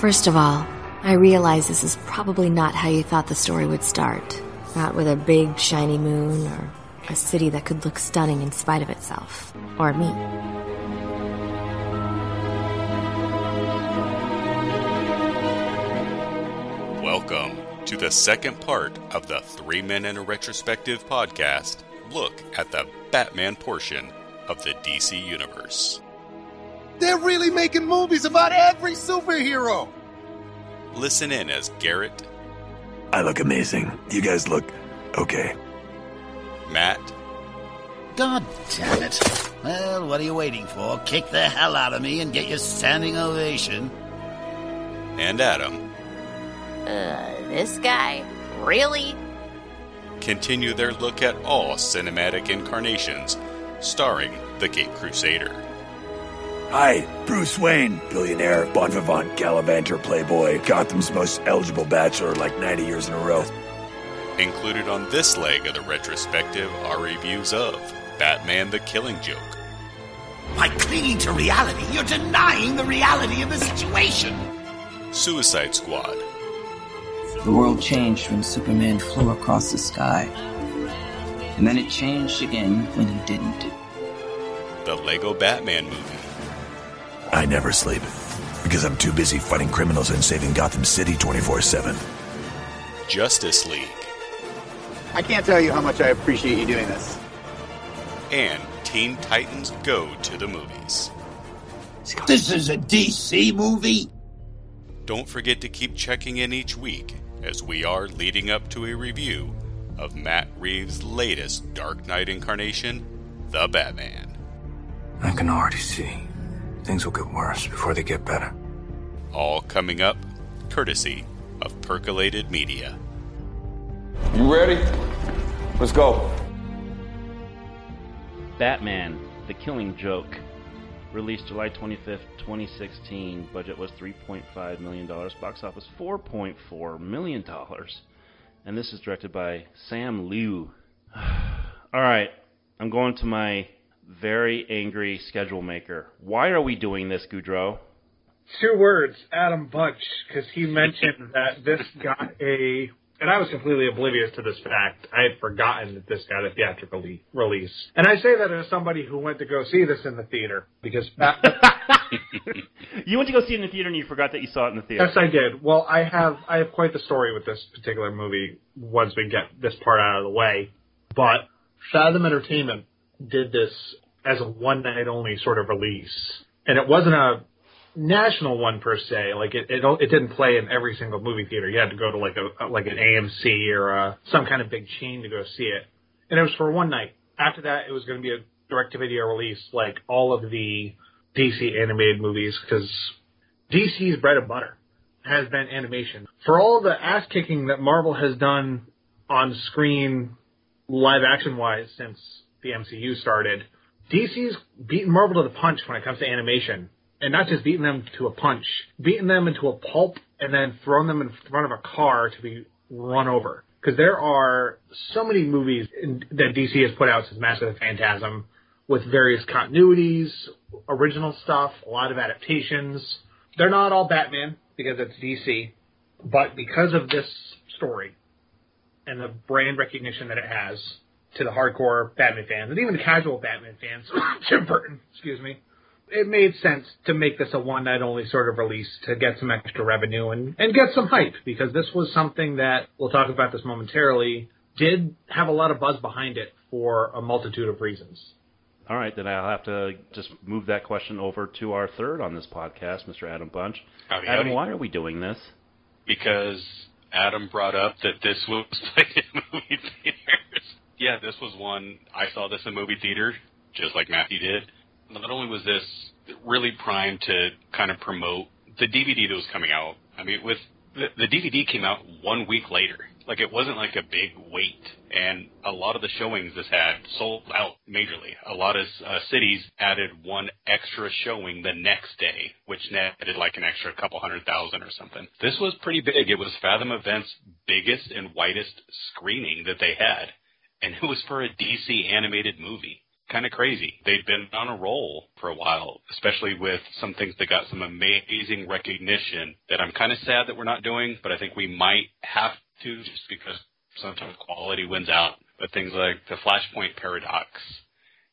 First of all, I realize this is probably not how you thought the story would start. Not with a big, shiny moon or a city that could look stunning in spite of itself. Or me. Welcome to the second part of the Three Men in a Retrospective podcast. Look at the Batman portion of the DC Universe. They're really making movies about every superhero. Listen in as Garrett, I look amazing. You guys look okay. Matt, God damn it. Well, what are you waiting for? Kick the hell out of me and get your standing ovation. and Adam Uh, this guy? Really? continue their look at all cinematic incarnations starring the Cape Crusader. Hi, Bruce Wayne, billionaire, bon vivant, gallivanter, playboy, Gotham's most eligible bachelor like 90 years in a row. Included on this leg of the retrospective are reviews of Batman the Killing Joke, By clinging to reality, you're denying the reality of the situation. Suicide Squad, The world changed when Superman flew across the sky. And then it changed again when he didn't. the Lego Batman movie, I never sleep because I'm too busy fighting criminals and saving Gotham City 24 7. Justice League, I can't tell you how much I appreciate you doing this. and Teen Titans Go to the Movies. This is a DC movie? Don't forget to keep checking in each week as we are leading up to a review of Matt Reeves' latest Dark Knight incarnation, The Batman. I can already see. Things will get worse before they get better. All coming up courtesy of Percolated Media. You ready? Let's go. Batman, The Killing Joke, released July 25th, 2016. Budget was $3.5 million. Box office $4.4 million. And this is directed by Sam Liu. All right, I'm going to my very angry schedule maker. Why are we doing this, Goudreau? two words, Adam Bunch, because he mentioned that this got a, and I was completely oblivious to this fact. I had forgotten that this got a theatrical le- release, and I say that as somebody who went to go see this in the theater because. you went to go see it in the theater and you forgot that you saw it in the theater. Yes, I did. Well, I have I have quite the story with this particular movie. Once we get this part out of the way, but Fathom Entertainment did this as a one night only sort of release, and it wasn't a national one per se. Like it, it, it didn't play in every single movie theater. You had to go to like a like an AMC or a, some kind of big chain to go see it, and it was for one night. After that, it was going to be a direct to video release, like all of the DC animated movies, because DC's bread and butter has been animation. For all the ass kicking that Marvel has done on screen, live action wise, since the MCU started, DC's beaten Marvel to the punch when it comes to animation. And not just beating them to a punch, beating them into a pulp and then throwing them in front of a car to be run over. Because there are so many movies in, that DC has put out since Master of the Phantasm with various continuities, original stuff, a lot of adaptations. They're not all Batman because it's DC, but because of this story and the brand recognition that it has to the hardcore Batman fans and even the casual Batman fans, Tim Burton, excuse me, it made sense to make this a one night only sort of release to get some extra revenue and, and get some hype because this was something that we'll talk about this momentarily did have a lot of buzz behind it for a multitude of reasons. All right, then I'll have to just move that question over to our third on this podcast, Mr. Adam Bunch. Howdy, Adam, howdy. why are we doing this? because Adam brought up that this was played in movie theaters. Yeah, this was one I saw this in movie theater, just like Matthew did. Not only was this really primed to kind of promote the DVD that was coming out. I mean, with the, the DVD came out one week later. Like it wasn't like a big wait, and a lot of the showings this had sold out majorly. A lot of uh, cities added one extra showing the next day, which netted like an extra couple hundred thousand or something. This was pretty big. It was Fathom Events' biggest and widest screening that they had, and it was for a DC animated movie. kind of crazy. They'd been on a roll for a while, especially with some things that got some amazing recognition that I'm kind of sad that we're not doing, but I think we might have to just because sometimes quality wins out. But things like the Flashpoint Paradox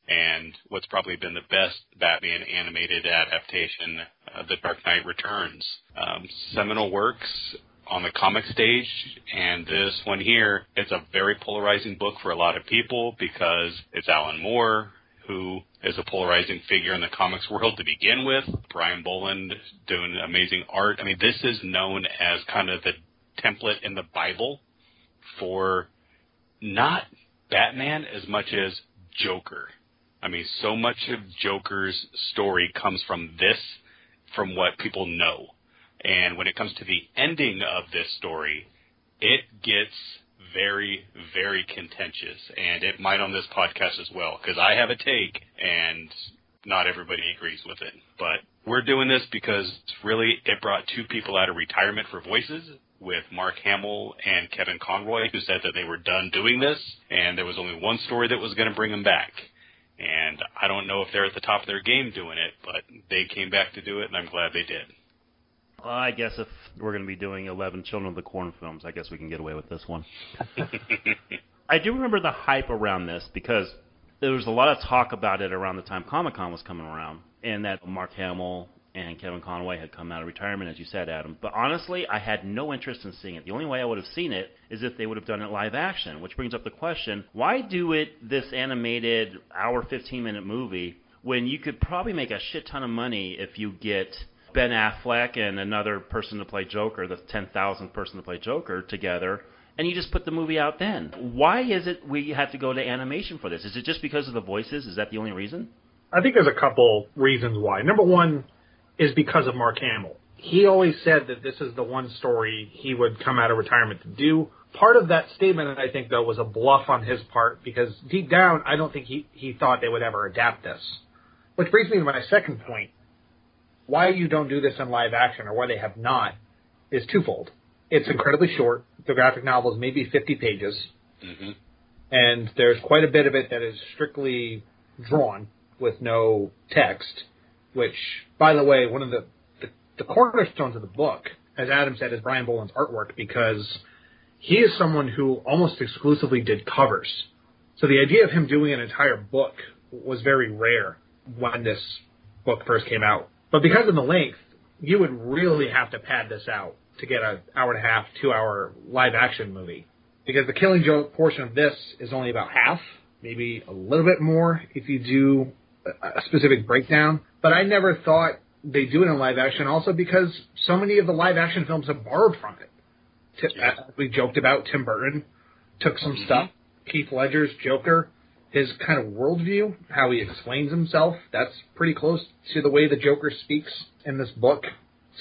and what's probably been the best Batman animated adaptation, uh, The Dark Knight Returns. Um, seminal works on the comic stage, and this one here, it's a very polarizing book for a lot of people because it's Alan Moore, who is a polarizing figure in the comics world to begin with. Brian Bolland doing amazing art. I mean, this is known as kind of the template in the Bible for not Batman as much as Joker. I mean, so much of Joker's story comes from this, from what people know. And when it comes to the ending of this story, it gets very, very contentious. And it might on this podcast as well, because I have a take and not everybody agrees with it. But we're doing this because really it brought two people out of retirement for voices with Mark Hamill and Kevin Conroy, who said that they were done doing this, and there was only one story that was going to bring them back. And I don't know if they're at the top of their game doing it, but they came back to do it, and I'm glad they did. Well, I guess if we're going to be doing 11 Children of the Corn films, I guess we can get away with this one. I do remember the hype around this because there was a lot of talk about it around the time Comic Con was coming around, and that Mark Hamill and Kevin Conroy had come out of retirement, as you said, Adam. But honestly, I had no interest in seeing it. The only way I would have seen it is if they would have done it live action, which brings up the question why do it this animated hour, 15 minute movie when you could probably make a shit ton of money if you get Ben Affleck and another person to play Joker, the 10,000th person to play Joker together? and you just put the movie out then. Why is it we have to go to animation for this? Is it just because of the voices? Is that the only reason? I think there's a couple reasons why. Number one, is because of Mark Hamill. He always said that this is the one story he would come out of retirement to do. Part of that statement, I think, though, was a bluff on his part because deep down, I don't think he, he thought they would ever adapt this. Which brings me to my second point. Why you don't do this in live action, or why they have not, is twofold. It's incredibly short. The graphic novel is maybe 50 pages. Mm-hmm. And there's quite a bit of it that is strictly drawn with no text which, by the way, one of the, the, the cornerstones of the book, as Adam said, is Brian Bolland's artwork because he is someone who almost exclusively did covers. So the idea of him doing an entire book was very rare when this book first came out. But because of the length, you would really have to pad this out to get an hour and a half, two hour live action movie. Because the Killing Joke portion of this is only about half, maybe a little bit more if you do a specific breakdown but I never thought they do it in live action. Also because so many of the live action films have borrowed from it. Yeah. We joked about Tim Burton took some mm-hmm. stuff. Heath Ledger's Joker, his kind of worldview, how he explains himself, that's pretty close to the way the Joker speaks in this book.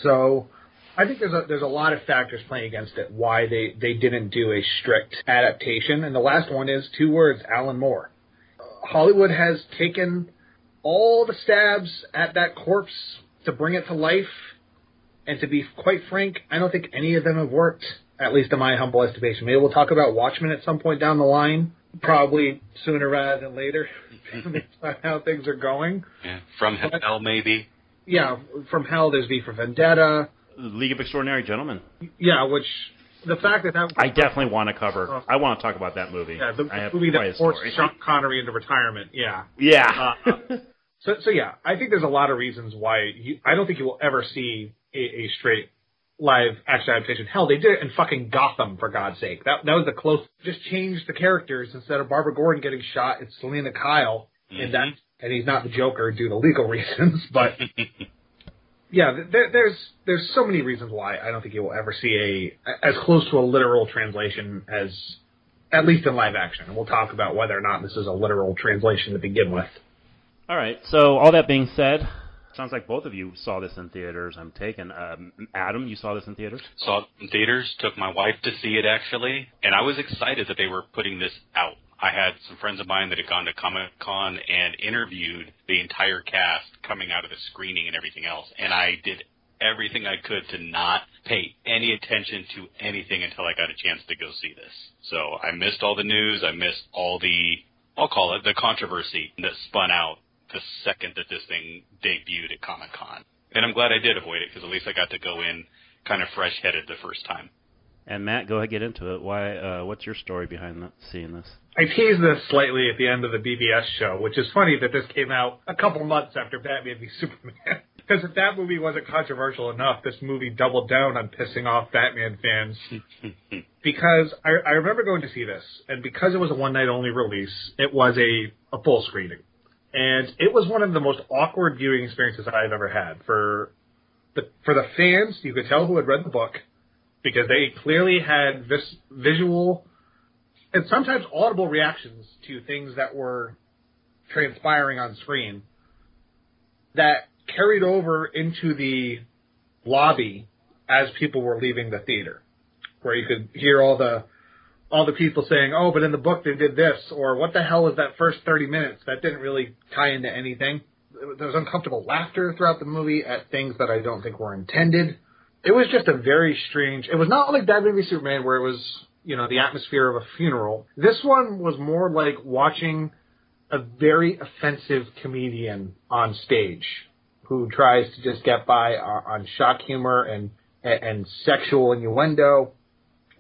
So I think there's a there's a lot of factors playing against it why they they didn't do a strict adaptation. And the last one is two words: Alan Moore. Hollywood has taken all the stabs at that corpse to bring it to life. And to be quite frank, I don't think any of them have worked, at least in my humble estimation. Maybe we'll talk about Watchmen at some point down the line, probably sooner rather than later, how things are going. Yeah, from but, hell, maybe. Yeah, from hell, there's V for Vendetta. League of Extraordinary Gentlemen. Yeah, which the fact that that I definitely want to cover. Uh, I want to talk about that movie. Yeah, the, the movie that forced Sean Connery into retirement. Yeah. Yeah. Uh, So, so yeah, I think there's a lot of reasons why you, I don't think you will ever see a, a straight live action adaptation. Hell, they did it in fucking Gotham for God's sake. That that was the close. Just change the characters instead of Barbara Gordon getting shot. It's Selina Kyle, mm-hmm. and that and he's not the Joker due to legal reasons. But yeah, there, there's there's so many reasons why I don't think you will ever see a as close to a literal translation as at least in live action. And we'll talk about whether or not this is a literal translation to begin with. All right. So all that being said, sounds like both of you saw this in theaters. I'm taken. Um, Adam, you saw this in theaters? Saw it in theaters. Took my wife to see it actually, and I was excited that they were putting this out. I had some friends of mine that had gone to Comic Con and interviewed the entire cast coming out of the screening and everything else, and I did everything I could to not pay any attention to anything until I got a chance to go see this. So I missed all the news. I missed all the I'll call it the controversy that spun out the second that this thing debuted at Comic Con. And I'm glad I did avoid it because at least I got to go in kind of fresh headed the first time. And Matt, go ahead get into it. Why? Uh, what's your story behind that, seeing this? I teased this slightly at the end of the BvS show, which is funny that this came out a couple months after Batman v Superman. Because if that movie wasn't controversial enough, this movie doubled down on pissing off Batman fans. because I, I remember going to see this, and because it was a one night only release, it was a, a full screening. And it was one of the most awkward viewing experiences I've ever had. For the for the fans, you could tell who had read the book because they clearly had this visual and sometimes audible reactions to things that were transpiring on screen that carried over into the lobby as people were leaving the theater, where you could hear all the all the people saying, "Oh, but in the book they did this," or "What the hell is that first thirty minutes? That didn't really tie into anything." There was uncomfortable laughter throughout the movie at things that I don't think were intended. It was just a very strange. It was not like Batman v Superman, where it was you know the atmosphere of a funeral. This one was more like watching a very offensive comedian on stage who tries to just get by on shock humor and and sexual innuendo,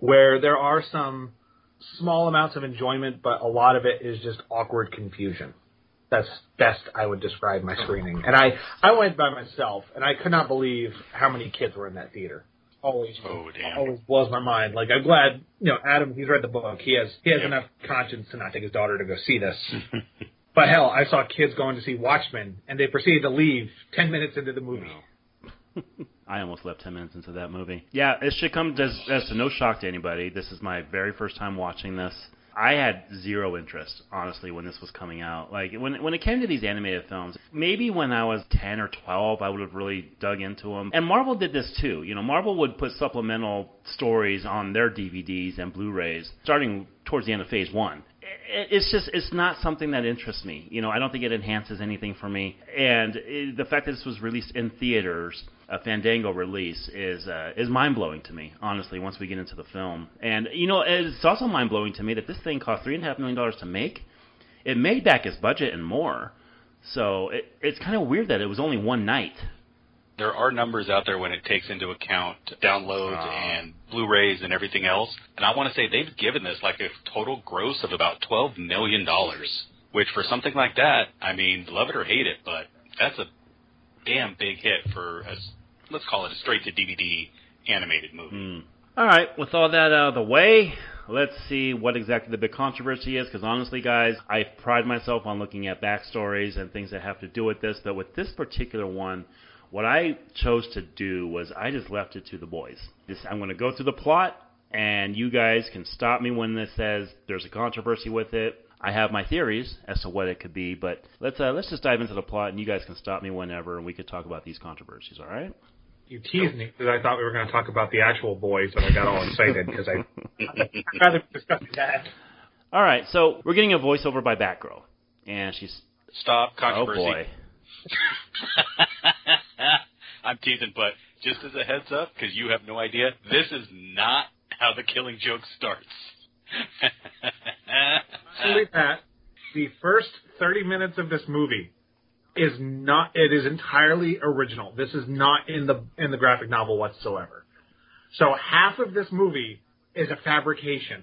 where there are some small amounts of enjoyment, but a lot of it is just awkward confusion. That's best I would describe my screening. And I I went by myself, and I could not believe how many kids were in that theater. Always, oh damn, always blows my mind. Like I'm glad, you know, Adam. He's read the book. He has he has enough conscience to not take his daughter to go see this. But hell, I saw kids going to see Watchmen, and they proceeded to leave ten minutes into the movie. I almost left ten minutes into that movie. Yeah, it should come as, as no shock to anybody. This is my very first time watching this. I had zero interest, honestly, when this was coming out. Like when when it came to these animated films, maybe when I was ten or twelve, I would have really dug into them. And Marvel did this too. You know, Marvel would put supplemental stories on their DVDs and Blu-rays, starting towards the end of Phase One it's just it's not something that interests me. You know, I don't think it enhances anything for me. And it, the fact that this was released in theaters, a Fandango release, is uh, is mind blowing to me. Honestly, once we get into the film, and you know, it's also mind blowing to me that this thing cost three and a half million dollars to make. It made back its budget and more. So it, it's kind of weird that it was only one night there are numbers out there when it takes into account downloads uh, and Blu-rays and everything else. And I want to say they've given this like a total gross of about twelve million dollars, which for something like that, I mean, love it or hate it, but that's a damn big hit for a let's call it a straight to DVD animated movie. Mm. All right, with all that out of the way, let's see what exactly the big controversy is. Because honestly, guys, I pride myself on looking at backstories and things that have to do with this. But with this particular one, what I chose to do was I just left it to the boys. This, I'm going to go through the plot, and you guys can stop me when this says there's a controversy with it. I have my theories as to what it could be, but let's uh, let's just dive into the plot, and you guys can stop me whenever, and we could talk about these controversies. All right? You teased me because I thought we were going to talk about the actual boys, and I got all excited because I I'd rather discuss that. All right, so we're getting a voiceover by Batgirl, and she's stop oh, controversy. Oh boy. I'm teasing, but just as a heads up, because you have no idea, this is not how the Killing Joke starts. Actually, Pat, the first 30 minutes of this movie is not. It is entirely original. This is not in the in the graphic novel whatsoever. So half of this movie is a fabrication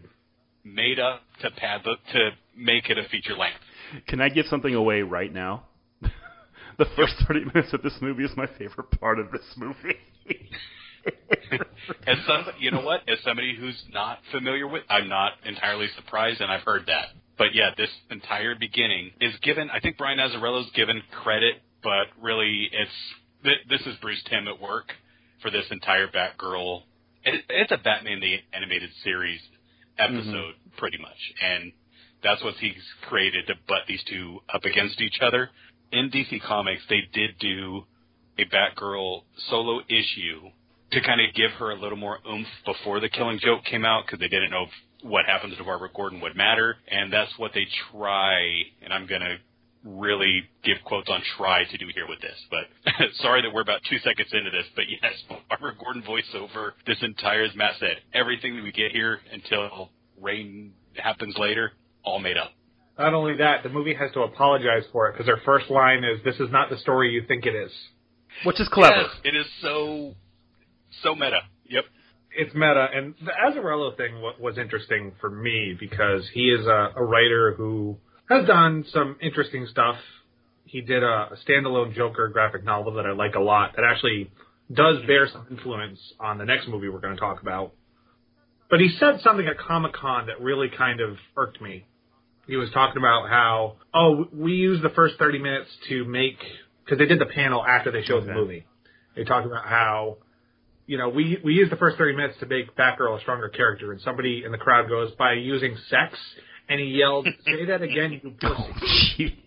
made up to pad the, to make it a feature length. Can I give something away right now? the first 30 minutes of this movie is my favorite part of this movie. as some, you know what? As somebody who's not familiar with, I'm not entirely surprised, and I've heard that. But yeah, this entire beginning is given. I think Brian Azzarello's given credit, but really, it's this is Bruce Timm at work for this entire Batgirl. It, it's a Batman the animated series episode, mm-hmm. pretty much, and that's what he's created to butt these two up against each other in DC Comics, they did do a Batgirl solo issue to kind of give her a little more oomph before the Killing Joke came out because they didn't know what happens to Barbara Gordon would matter, and that's what they try. And I'm gonna really give quotes on try to do here with this, but sorry that we're about two seconds into this, but yes, Barbara Gordon voiceover this entire, as Matt said, everything that we get here until rain happens later, all made up. Not only that, the movie has to apologize for it because their first line is, "This is not the story you think it is," which is clever. Yes, it is so so meta. Yep. It's meta, and the Azzarello thing was interesting for me because he is a, a writer who has done some interesting stuff. He did a, a standalone Joker graphic novel that I like a lot. That actually does bear some influence on the next movie we're going to talk about. But he said something at Comic Con that really kind of irked me. He was talking about how, oh, we used the first 30 minutes to make, because they did the panel after they showed okay. the movie. They talked about how, you know, we, we used the first 30 minutes to make Batgirl a stronger character. And somebody in the crowd goes, by using sex. And he yelled, say that again, you pussy.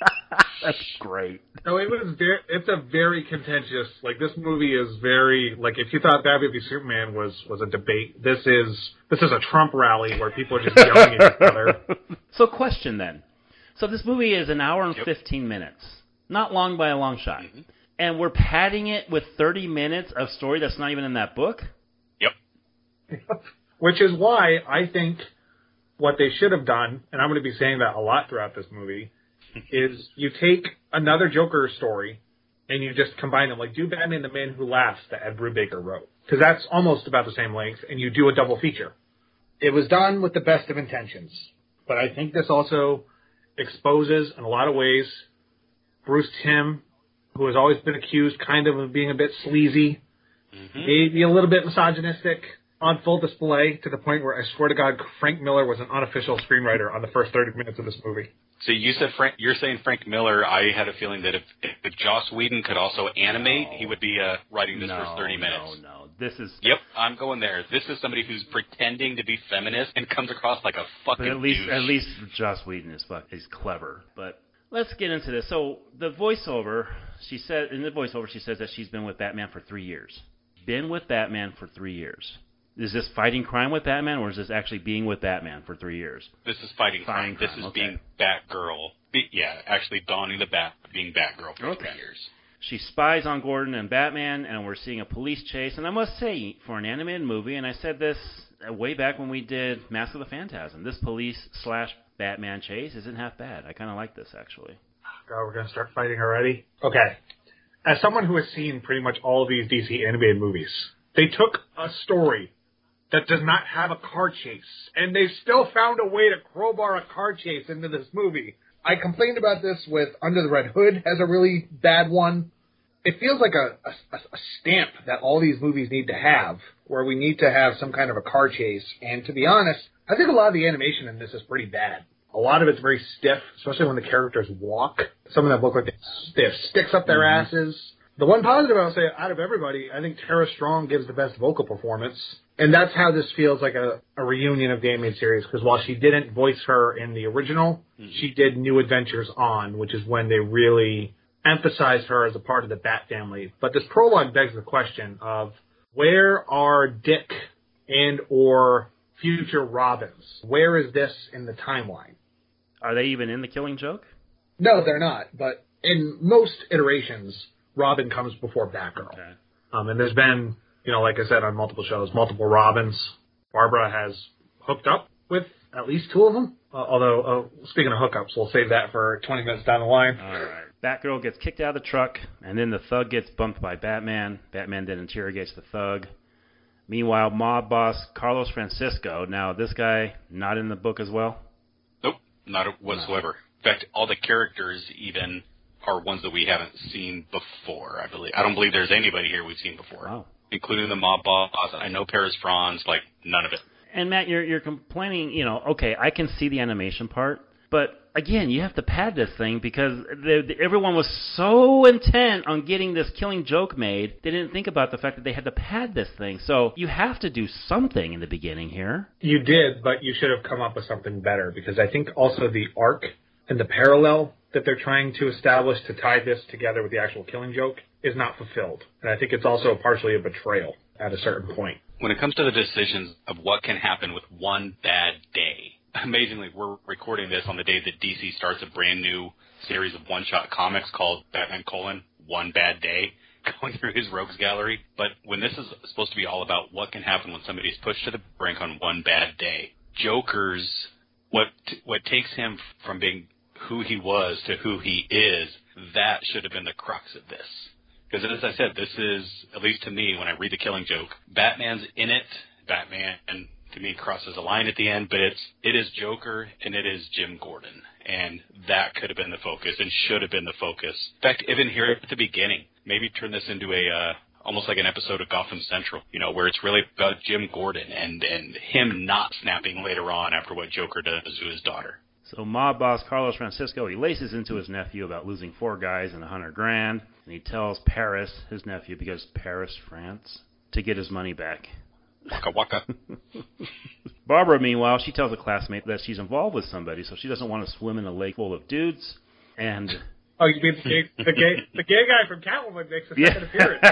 That's great. No, it was very. It's a very contentious. Like this movie is very like if you thought Batman v Superman was was a debate, this is this is a Trump rally where people are just yelling at each other. So, question then. So this movie is an hour and yep. fifteen minutes, not long by a long shot, mm-hmm. And we're padding it with thirty minutes of story that's not even in that book. Yep. Which is why I think what they should have done, and I'm going to be saying that a lot throughout this movie is you take another Joker story and you just combine them. Like do Batman and the Man Who Laughs that Ed Brubaker wrote. Because that's almost about the same length, and you do a double feature. It was done with the best of intentions. But I think this also exposes, in a lot of ways, Bruce Timm, who has always been accused kind of of being a bit sleazy, mm-hmm. maybe a little bit misogynistic, on full display to the point where I swear to God, Frank Miller was an unofficial screenwriter on the first 30 minutes of this movie. So you said Frank, you're saying Frank Miller. I had a feeling that if, if Joss Whedon could also animate, no. he would be uh, writing this no, first 30 minutes. No, no, this is. Yep, I'm going there. This is somebody who's pretending to be feminist and comes across like a fucking. But at least, douche. at least Joss Whedon is is clever. But let's get into this. So the voiceover, she said in the voiceover, she says that she's been with Batman for three years. Been with Batman for three years is this fighting crime with Batman, or is this actually being with Batman for three years? This is fighting, fighting crime. crime. This is okay. being Batgirl. Be, yeah, actually donning the bat, being Batgirl for okay. three years. She spies on Gordon and Batman, and we're seeing a police chase. And I must say, for an animated movie, and I said this way back when we did Mask of the Phantasm, this police slash Batman chase isn't half bad. I kind of like this actually. God, we're gonna start fighting already. Okay. As someone who has seen pretty much all of these DC animated movies, they took a story that does not have a car chase. And they still found a way to crowbar a car chase into this movie. I complained about this with Under the Red Hood as a really bad one. It feels like a, a, a stamp that all these movies need to have, where we need to have some kind of a car chase. And to be honest, I think a lot of the animation in this is pretty bad. A lot of it's very stiff, especially when the characters walk. Some of them look like they have sticks up their mm-hmm. asses. The one positive I'll say out of everybody, I think Tara Strong gives the best vocal performance. And that's how this feels like a, a reunion of the animated series, because while she didn't voice her in the original, mm-hmm. she did New Adventures on, which is when they really emphasized her as a part of the Bat family. But this prologue begs the question of where are Dick and or future Robins? Where is this in the timeline? Are they even in the Killing Joke? No, they're not. But in most iterations, Robin comes before Batgirl. Okay. Um, and there's been, you know, like I said on multiple shows, multiple Robins. Barbara has hooked up with at least two of them. Uh, although, uh, speaking of hookups, we'll save that for 20 minutes down the line. All right. Batgirl gets kicked out of the truck, and then the thug gets bumped by Batman. Batman then interrogates the thug. Meanwhile, mob boss Carlos Francesco. Now, this guy not in the book as well. Nope, not whatsoever. In fact, all the characters even are ones that we haven't seen before. I believe I don't believe there's anybody here we've seen before, wow. including the mob boss. I know Paris Franz, like none of it. And Matt, you're you're complaining. You know, okay, I can see the animation part, but again, you have to pad this thing because the, the, everyone was so intent on getting this killing joke made, they didn't think about the fact that they had to pad this thing. So you have to do something in the beginning here. You did, but you should have come up with something better because I think also the arc and the parallel that they're trying to establish to tie this together with the actual killing joke is not fulfilled. And I think it's also partially a betrayal at a certain point. When it comes to the decisions of what can happen with one bad day, amazingly, we're recording this on the day that DC starts a brand new series of one-shot comics called Batman colon One Bad Day, going through his rogues gallery. But when this is supposed to be all about what can happen when somebody's pushed to the brink on one bad day, Joker's what what takes him from being who he was to who he is, that should have been the crux of this. Because as I said, this is at least to me when I read the Killing Joke, Batman's in it. Batman to me crosses a line at the end, but it's it is Joker and it is Jim Gordon, and that could have been the focus and should have been the focus. In fact, even here at the beginning, maybe turn this into a uh, almost like an episode of Gotham Central, you know, where it's really about Jim Gordon and and him not snapping later on after what Joker does to his daughter. So mob boss Carlos Francesco he laces into his nephew about losing four guys and a hundred grand, and he tells Paris, his nephew, because Paris, France, to get his money back. Waka waka. Barbara, meanwhile, she tells a classmate that she's involved with somebody, so she doesn't want to swim in a lake full of dudes. And oh, you mean the gay, the gay, the gay guy from Catwoman makes a second yeah. appearance?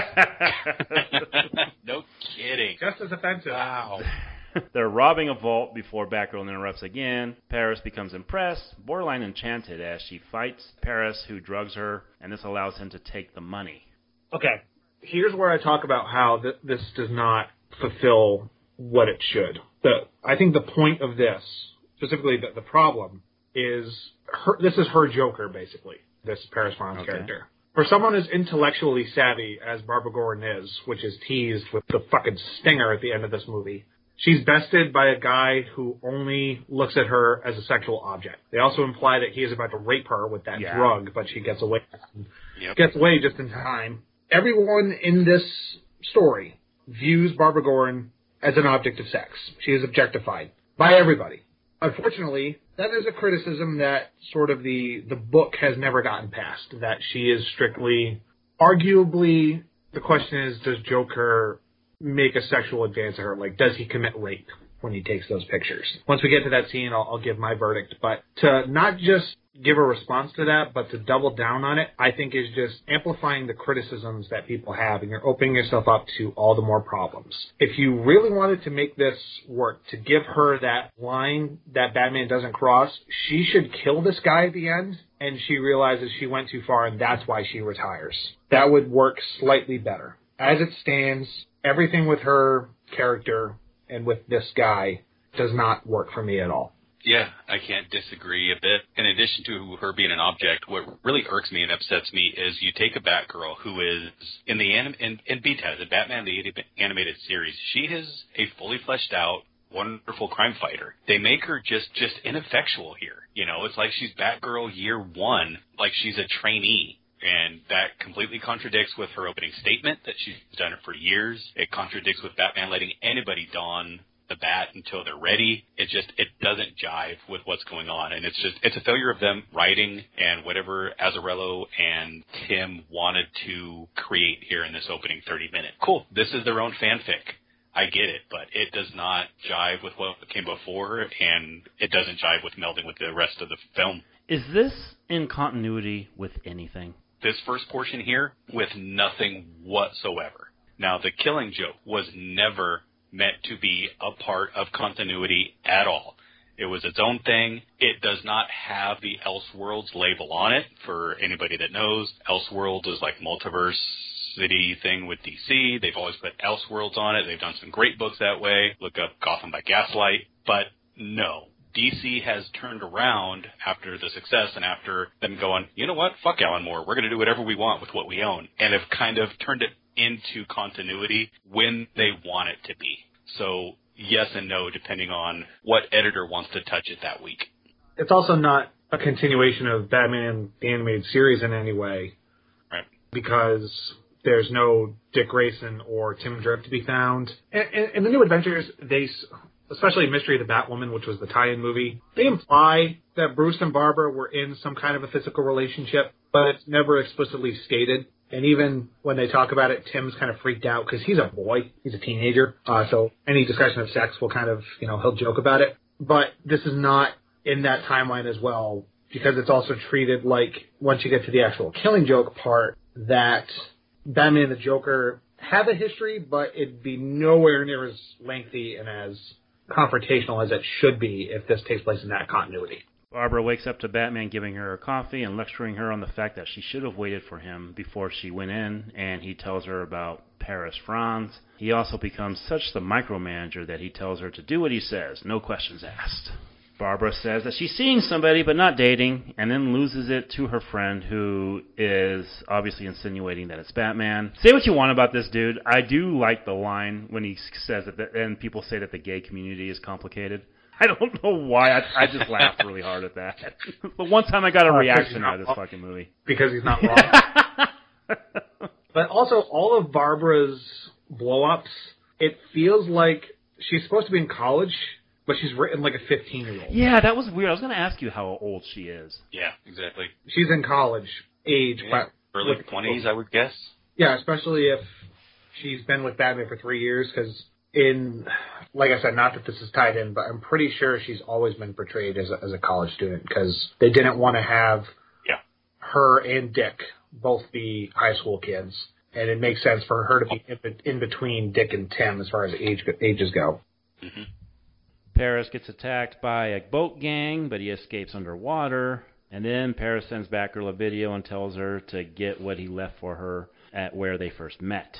no kidding. Just as offensive. Wow. They're robbing a vault before Batgirl interrupts again. Paris becomes impressed, borderline enchanted, as she fights Paris, who drugs her, and this allows him to take the money. Okay, here's where I talk about how th- this does not fulfill what it should. The I think the point of this, specifically the, the problem, is her, this is her Joker basically. This Paris France okay. character. For someone as intellectually savvy as Barbara Gordon is, which is teased with the fucking stinger at the end of this movie, she's bested by a guy who only looks at her as a sexual object. They also imply that he is about to rape her with that yeah. drug, but she gets away. Yep. Gets away just in time. Everyone in this story views Barbara Gordon as an object of sex. She is objectified by everybody. Unfortunately, that is a criticism that sort of the the book has never gotten past. That she is strictly, arguably, the question is, does Joker make a sexual advance at her? Like, does he commit rape when he takes those pictures? Once we get to that scene, I'll, I'll give my verdict. But to not just give a response to that, but to double down on it, I think is just amplifying the criticisms that people have, and you're opening yourself up to all the more problems. If you really wanted to make this work, to give her that line that Batman doesn't cross, she should kill this guy at the end, and she realizes she went too far, and that's why she retires. That would work slightly better. As it stands, everything with her character and with this guy does not work for me at all. Yeah, I can't disagree a bit. In addition to her being an object, what really irks me and upsets me is you take a Batgirl who is in the anim- in, in BTAS, the Batman the animated series. She is a fully fleshed out, wonderful crime fighter. They make her just just ineffectual here. You know, it's like she's Batgirl year one, like she's a trainee. And that completely contradicts with her opening statement that she's done it for years. It contradicts with Batman letting anybody don the bat until they're ready. It just it doesn't jive with what's going on, and it's just it's a failure of them writing and whatever Azzarello and Timm wanted to create here in this opening 30 minutes. Cool, this is their own fanfic. I get it, but it does not jive with what came before, and it doesn't jive with melding with the rest of the film. Is this in continuity with anything? This first portion here, with nothing whatsoever. Now, the killing joke was never meant to be a part of continuity at all. It was its own thing. It does not have the Elseworlds label on it. For anybody that knows, Elseworlds is like multiverse city thing with DC. They've always put Elseworlds on it. They've done some great books that way. Look up Gotham by Gaslight. But no, DC has turned around after the success and after them going, you know what, fuck Alan Moore, we're going to do whatever we want with what we own, and have kind of turned it into continuity when they want it to be. So yes and no, depending on what editor wants to touch it that week. It's also not a continuation of Batman the animated series in any way, right? Because there's no Dick Grayson or Tim Drake to be found. And in the New Adventures, they, especially Mystery of the Batwoman, which was the tie-in movie, they imply that Bruce and Barbara were in some kind of a physical relationship, but it's never explicitly stated. And even when they talk about it, Tim's kind of freaked out because he's a boy, he's a teenager. Uh, so any discussion of sex will kind of, you know, he'll joke about it. But this is not in that timeline as well because it's also treated like once you get to the actual killing joke part that Batman and the Joker have a history, but it'd be nowhere near as lengthy and as confrontational as it should be if this takes place in that continuity. Barbara wakes up to Batman giving her a coffee and lecturing her on the fact that she should have waited for him before she went in, and he tells her about Paris France. He also becomes such the micromanager that he tells her to do what he says, no questions asked. Barbara says that she's seeing somebody but not dating, and then loses it to her friend who is obviously insinuating that it's Batman. Say what you want about this dude. I do like the line when he says that, the, and people say that the gay community is complicated. I don't know why. I, I just laughed really hard at that. but one time I got a reaction out of this fucking movie. because he's not wrong. but also, all of Barbara's blow-ups, it feels like she's supposed to be in college, but she's written like a 15-year-old. Yeah, that was weird. I was going to ask you how old she is. Yeah, exactly. She's in college age, but Early with- twenties, I would guess. Yeah, especially if she's been with Batman for three years, because in, like I said, not that this is tied in, but I'm pretty sure she's always been portrayed as a, as a college student because they didn't want to have Yeah. her and Dick both be high school kids, and it makes sense for her to be in, be- in between Dick and Tim as far as age ages go. Mm-hmm. Paris gets attacked by a boat gang, but he escapes underwater. And then Paris sends Batgirl a video and tells her to get what he left for her at where they first met.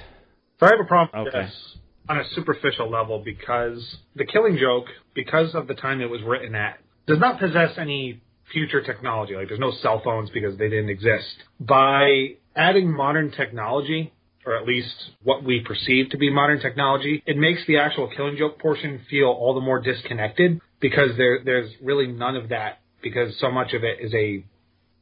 So I have a problem with Okay. this on a superficial level because the Killing Joke, because of the time it was written at, does not possess any future technology. Like there's no cell phones because they didn't exist. By adding modern technology, or at least what we perceive to be modern technology, it makes the actual Killing Joke portion feel all the more disconnected because there there's really none of that because so much of it is a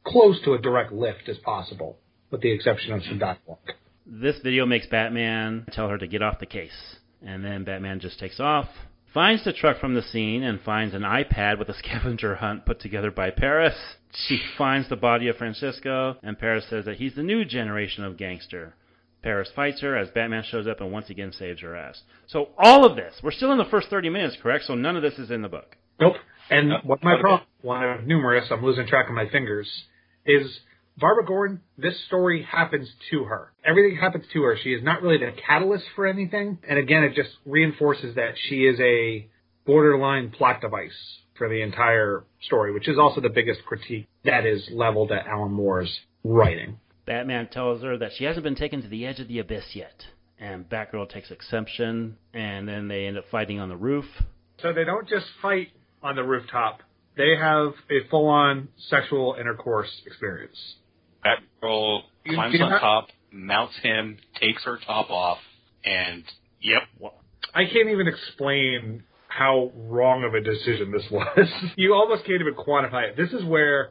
close to a direct lift as possible, with the exception of some dialogue. This video makes Batman tell her to get off the case. And then Batman just takes off, finds the truck from the scene, and finds an iPad with a scavenger hunt put together by Paris. She finds the body of Francesco, and Paris says that he's the new generation of gangster. Paris fights her as Batman shows up and once again saves her ass. So all of this, we're still in the first 30 minutes, correct? So none of this is in the book. Nope. And what my problem, one of numerous, I'm losing track of my fingers, is Barbara Gordon, this story happens to her. Everything happens to her. She is not really the catalyst for anything. And again, it just reinforces that she is a borderline plot device for the entire story, which is also the biggest critique that is leveled at Alan Moore's writing. Batman tells her that she hasn't been taken to the edge of the abyss yet. And Batgirl takes exception, and then they end up fighting on the roof. So they don't just fight on the rooftop. They have a full-on sexual intercourse experience. Batgirl climbs you on know- top, mounts him, takes her top off, and yep. I can't even explain how wrong of a decision this was. you almost can't even quantify it. This is where, i-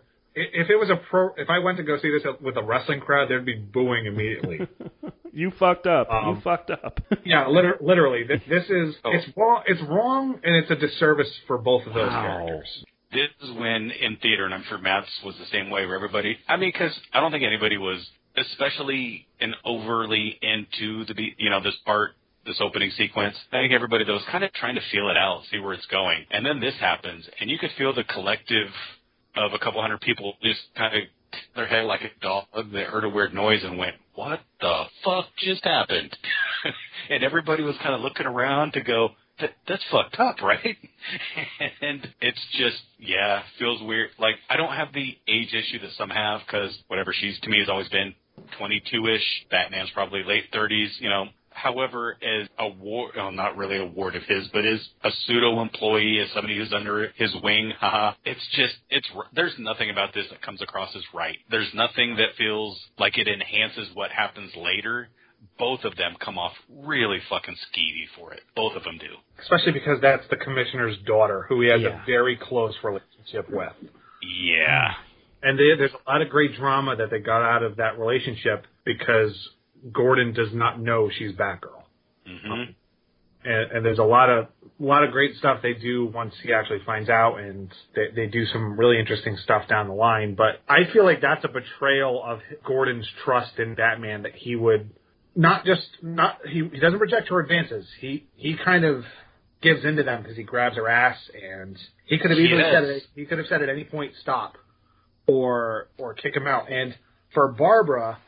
if it was a pro, if I went to go see this with a wrestling crowd, they'd be booing immediately. You fucked up. Um, you fucked up. yeah, liter- literally. This, this is Oh. it's wrong. It's wrong, and it's a disservice for both of those Wow. characters. This is when in theater, and I'm sure Matt's was the same way for everybody. I mean, because I don't think anybody was, especially and overly into the, be- you know, this part, this opening sequence. I think everybody though was kind of trying to feel it out, see where it's going, and then this happens, and you could feel the collective of a couple hundred people just kind of their head like a dog that heard a weird noise and went, "What the fuck just happened?" and everybody was kind of looking around to go, that, "That's fucked up, right?" and it's just, yeah, feels weird. Like I don't have the age issue that some have because whatever she's to me has always been 22ish. Batman's probably late 30s, you know. However, as a ward, well, not really a ward of his, but as a pseudo employee, as somebody who's under his wing, haha, it's just, it's, there's nothing about this that comes across as right. There's nothing that feels like it enhances what happens later. Both of them come off really fucking skeevy for it. Both of them do. Especially because that's the commissioner's daughter, who he has Yeah. a very close relationship with. Yeah. And they, there's a lot of great drama that they got out of that relationship because Gordon does not know she's Batgirl. hmm And, and there's a lot of a lot of great stuff they do once he actually finds out, and they, they do some really interesting stuff down the line. But I feel like that's a betrayal of Gordon's trust in Batman that he would not just not he, he doesn't reject her advances. He he kind of gives into them because he grabs her ass, and he could have easily Yes. said it. He could have said at any point stop, or or kick him out. And for Barbara,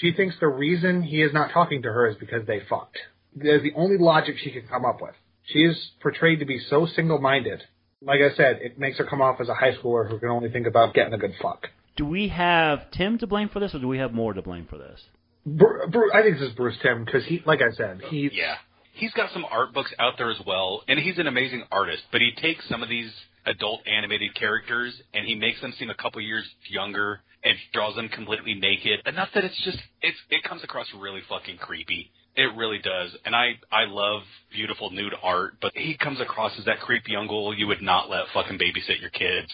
she thinks the reason he is not talking to her is because they fucked. That is the only logic she can come up with. She is portrayed to be so single-minded. Like I said, it makes her come off as a high schooler who can only think about getting a good fuck. Do we have Timm to blame for this, or do we have Moore to blame for this? Bru- Bru- I think this is Bruce Timm because he, like I said, he Yeah. He's got some art books out there as well, and he's an amazing artist, but he takes some of these adult animated characters, and he makes them seem a couple years younger and draws them completely naked. Enough that it's just it's it comes across really fucking creepy. It really does, and I I love beautiful nude art, but he comes across as that creepy uncle you would not let fucking babysit your kids.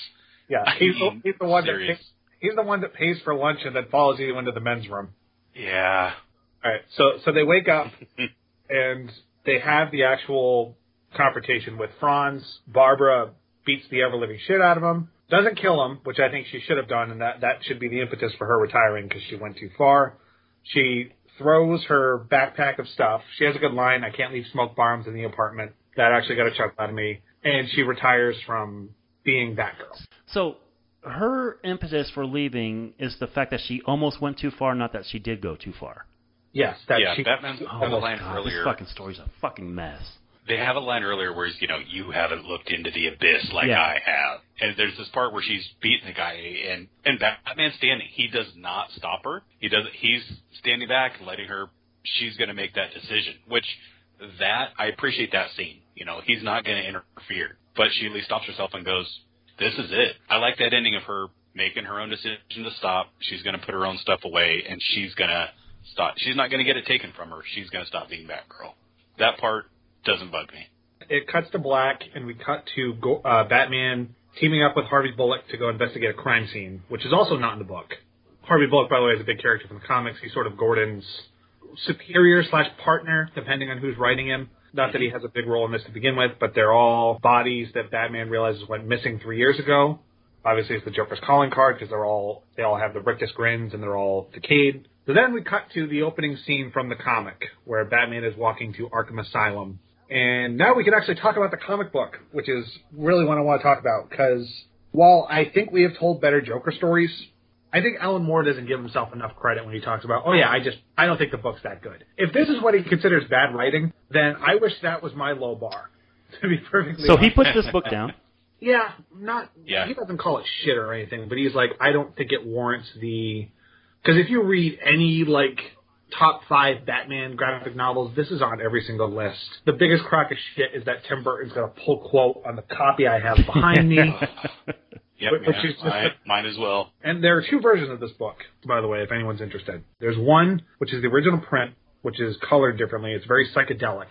Yeah, I he's, the, he's the one that pays, he's the one that pays for lunch and then follows you into the men's room. Yeah. All right, so so they wake up and they have the actual confrontation with Franz. Barbara beats the ever living shit out of him. Doesn't kill him, which I think she should have done, and that that should be the impetus for her retiring because she went too far. She throws her backpack of stuff. She has a good line. I can't leave smoke bombs in the apartment. That actually got a chuckle out of me. And she retires from being Batgirl. So her impetus for leaving is the fact that she almost went too far, not that she did go too far. Yes, that yeah, she. Batman's Oh have a my God, earlier. this fucking story's a fucking mess. They have a line earlier where he's, you know, you haven't looked into the abyss like Yeah. I have. And there's this part where she's beating the guy, and and Batman's standing. He does not stop her. He does. He's standing back, letting her. She's going to make that decision. Which that I appreciate that scene. You know, he's not going to interfere, but she at least stops herself and goes, "This is it." I like that ending of her making her own decision to stop. She's going to put her own stuff away, and she's going to stop. She's not going to get it taken from her. She's going to stop being Batgirl. That part doesn't bug me. it cuts to black, and we cut to go, uh, Batman teaming up with Harvey Bullock to go investigate a crime scene, which is also not in the book. Harvey Bullock, by the way, is a big character from the comics. He's sort of Gordon's superior slash partner, depending on who's writing him. Not that he has a big role in this to begin with, but they're all bodies that Batman realizes went missing three years ago. Obviously, it's the Joker's calling card because they're all they all have the rictus grins and they're all decayed. So then we cut to the opening scene from the comic where Batman is walking to Arkham Asylum. And now we can actually talk about the comic book, which is really what I want to talk about because while I think we have told better Joker stories, I think Alan Moore doesn't give himself enough credit when he talks about, oh yeah, I just, I don't think the book's that good. If this is what he considers bad writing, then I wish that was my low bar. To be perfectly So he honest. puts this book down. Yeah, not. Yeah. He doesn't call it shit or anything, but he's like, I don't think it warrants the. Because if you read any like top five Batman graphic novels, this is on every single list. The biggest crack of shit is that Tim Burton's got a pull quote on the copy I have behind me. Yep, Which yeah, is just mine, mine as well. And there are two versions of this book, by the way, if anyone's interested. There's one which is the original print, which is colored differently. It's very psychedelic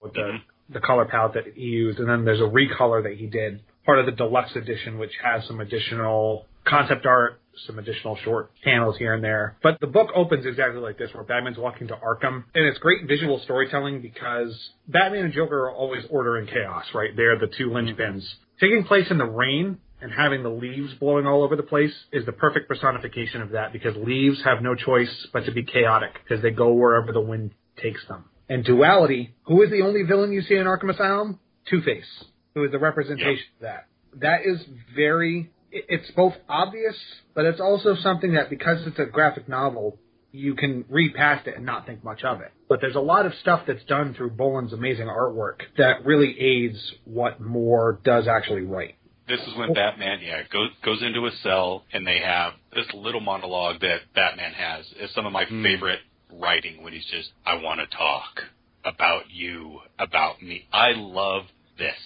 with the mm-hmm. the color palette that he used, and then there's a recolor that he did, part of the deluxe edition, which has some additional concept art, some additional short panels here and there. But the book opens exactly like this, where Batman's walking to Arkham, and it's great visual storytelling because Batman and Joker are always order and chaos, right? They're the two linchpins. Taking place in the rain and having the leaves blowing all over the place is the perfect personification of that because leaves have no choice but to be chaotic because they go wherever the wind takes them. And duality, who is the only villain you see in Arkham Asylum? Two-Face, who is the representation of that. That is very, it's both obvious, but it's also something that because it's a graphic novel, you can read past it and not think much of it. But there's a lot of stuff that's done through Bolland's amazing artwork that really aids what Moore does actually write. This is when Batman, yeah, goes goes into a cell, and they have this little monologue that Batman has. Is some of my hmm. favorite writing when he's just, "I want to talk about you, about me." I love this,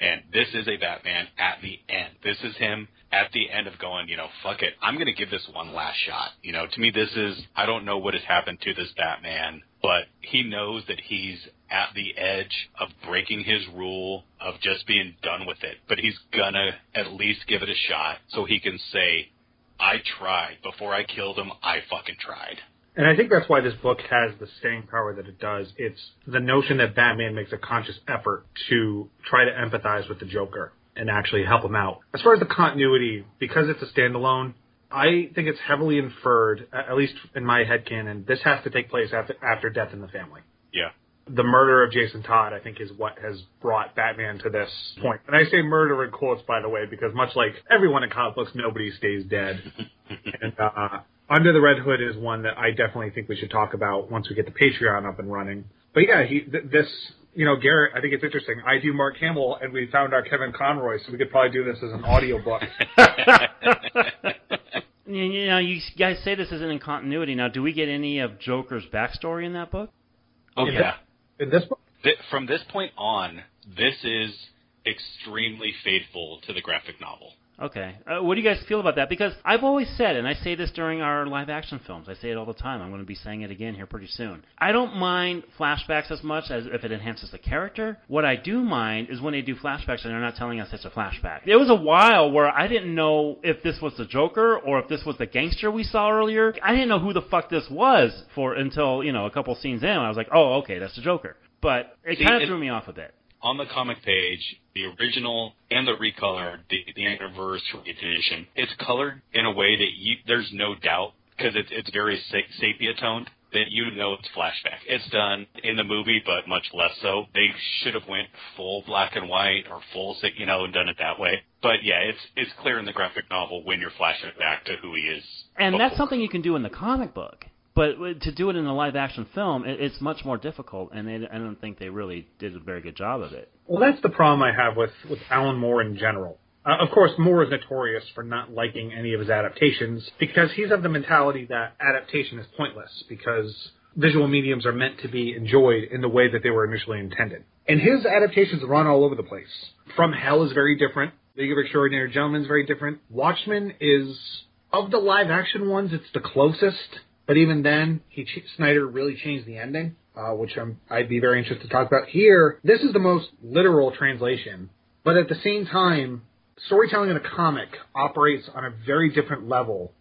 and this is a Batman at the end. This is him at the end of going, you know, fuck it, I'm going to give this one last shot. You know, to me, this is, I don't know what has happened to this Batman, but he knows that he's at the edge of breaking his rule of just being done with it. But he's gonna at least give it a shot so he can say, I tried. Before I killed him, I fucking tried. And I think that's why this book has the staying power that it does. It's the notion that Batman makes a conscious effort to try to empathize with the Joker and actually help him out. As far as the continuity, because it's a standalone, I think it's heavily inferred, at least in my headcanon, this has to take place after, after Death in the Family. Yeah. The murder of Jason Todd, I think, is what has brought Batman to this point. And I say murder in quotes, by the way, because much like everyone in comic books, nobody stays dead. and uh, Under the Red Hood is one that I definitely think we should talk about once we get the Patreon up and running. But yeah, he, th- this, you know, Garrett, I think it's interesting. I do Mark Hamill, and we found our Kevin Conroy, so we could probably do this as an audiobook. You, you know, you guys say this isn't in continuity. Now, do we get any of Joker's backstory in that book? Oh In yeah. in this book? Th- from this point on, this is extremely faithful to the graphic novel. Okay. Uh, what do you guys feel about that? Because I've always said, and I say this during our live action films, I say it all the time. I'm going to be saying it again here pretty soon. I don't mind flashbacks as much as if it enhances the character. What I do mind is when they do flashbacks and they're not telling us it's a flashback. There was a while where I didn't know if this was the Joker or if this was the gangster we saw earlier. I didn't know who the fuck this was for until, you know, a couple scenes in. I was like, oh, okay, that's the Joker. But it kind of threw me off a bit. On the comic page, the original and the recolored, the, the anniversary edition, it's colored in a way that you, there's no doubt because it's it's very sa- sepia toned that you know it's flashback. It's done in the movie, but much less so. They should have went full black and white or full, you know, and done it that way. But yeah, it's it's clear in the graphic novel when you're flashing back to who he is. And that's something you can do in the comic book. But to do it in a live action film, it, it's much more difficult, and I don't think they really did a very good job of it. Well, that's the problem I have with, with Alan Moore in general. Uh, of course, Moore is notorious for not liking any of his adaptations because he's of the mentality that adaptation is pointless because visual mediums are meant to be enjoyed in the way that they were initially intended. And his adaptations run all over the place. From Hell is very different. League of Extraordinary Gentlemen is very different. Watchmen is, of the live action ones, it's the closest. But even then, he Snyder really changed the ending, uh, which I'm, I'd be very interested to talk about. Here, this is the most literal translation, but at the same time, storytelling in a comic operates on a very different level